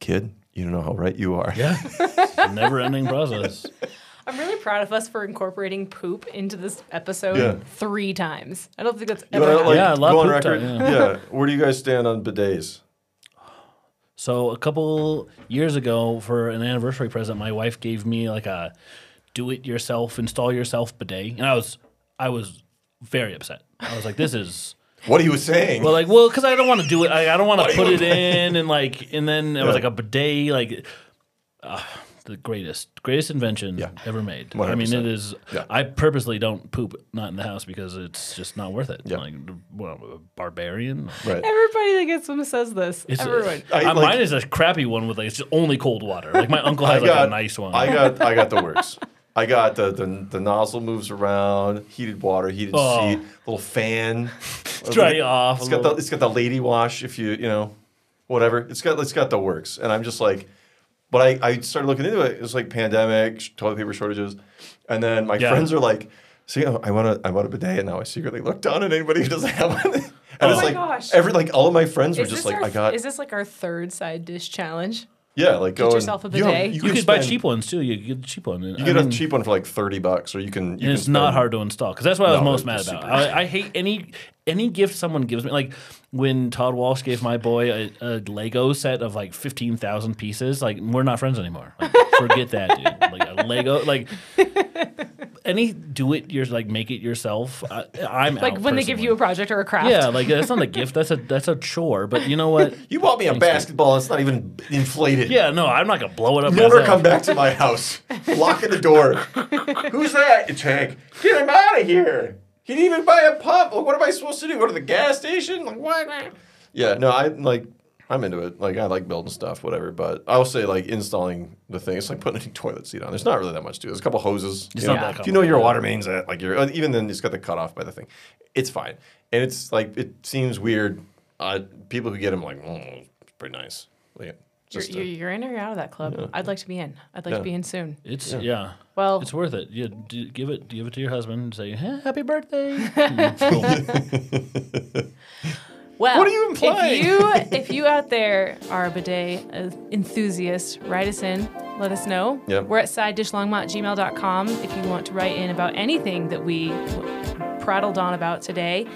"Kid, You don't know how right you are. Yeah. Never ending process. I'm really proud of us for incorporating poop into this episode Yeah. three times. I don't think that's You ever wanna, happened. like, Yeah, a lot go on poop record. time, yeah. yeah. Where do you guys stand on bidets? So a couple years ago, for an anniversary present, my wife gave me like a do-it-yourself, install-yourself bidet, and I was, I was very upset. I was like, "This is." What he was saying? Well, like, well, because I don't want to do it. I, I don't want to put you it in and like, and then it was like a bidet, like uh, the greatest, greatest invention Yeah. ever made. I mean, it is. Yeah. I purposely don't poop not in the house because it's just not worth it. Yeah. Like, well, I'm a barbarian. right. Everybody that gets them says this. It's, Everyone. I, uh, like- mine is a crappy one with like it's just only cold water. Like my uncle has like a nice one. I got I got the works. I got the, the the nozzle moves around, heated water, heated Oh. seat, little fan. Dry you off. It's a got the it's got the lady wash if you you know, whatever. It's got it's got the works, and I'm just like, but I I started looking into it. It's like pandemic, toilet paper shortages, and then my Yeah. friends are like, see, I want a I want a bidet, and now I secretly look down at anybody who doesn't have one. and Oh it's my like gosh. every like all of my friends were just like, our, I got is this like our third side dish challenge? Yeah, like Get go and- yourself a you know, bidet. you can could buy spend- cheap ones too. You could get a cheap one. You get a cheap one for like thirty bucks, or you can. You and can it's not spend- hard to install because that's what I was No, most it's mad super about. I, I hate any any gift someone gives me. Like when Todd Walsh gave my boy a, a Lego set of like fifteen thousand pieces. Like we're not friends anymore. Like, forget that, dude. Like a Lego, like any do it your like make it yourself. I, I'm Like out when they give you a project or a craft. yeah, like that's not a gift. That's a that's a chore. But you know what? You bought me a Thanks, dude. basketball. It's not even inflated. Yeah, no, I'm not gonna blow it up. Never myself. come back to my house. Locking the door. Who's that? It's Hank. Get him out of here. He didn't even buy a pump. Like, what am I supposed to do? Go to the gas station? Like what? Yeah, no, I like. I'm into it. Like I like building stuff, whatever. But I will say, like installing the thing, it's like putting a toilet seat on. There's not really that much to it. There's a couple hoses. It's you know, not that if you know your water mains at like your even then it's got the cutoff by the thing. It's fine, and it's like it seems weird. Uh, people who get them like, mm, it's pretty nice. Like, You're, just you're, a- you're in or you're out of that club. I'd like to be in. I'd like Yeah. to be in soon. It's yeah. Well, It's worth it. You do, give it give it to your husband and say "Eh, happy birthday. well. What are you implying? If you, if you out there are a bidet uh, enthusiast, write us in. Let us know. Yep. We're at sidedishlongmont at gmail.com if you want to write in about anything that we prattled on about today.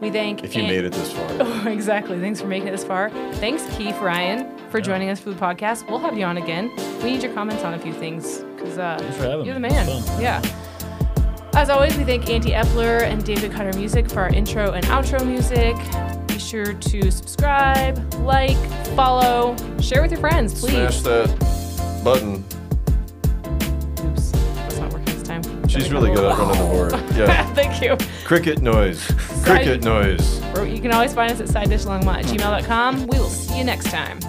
We thank if you An- made it this far. Oh, exactly. Thanks for making it this far. Thanks, Keefe Ryan, for joining us for the podcast. We'll have you on again. We need your comments on a few things because uh, for having you're the man. Fun. Yeah. As always, we thank Andy Eppler and David Cutter Music for our intro and outro music. Be sure to subscribe, like, follow, share with your friends, please. Smash that button. Oops, that's not working this time. She's really good at running the board. Yeah. Thank you. Cricket noise. Cricket noise. You can always find us at sidedishlongmont at gmail.com. We will see you next time.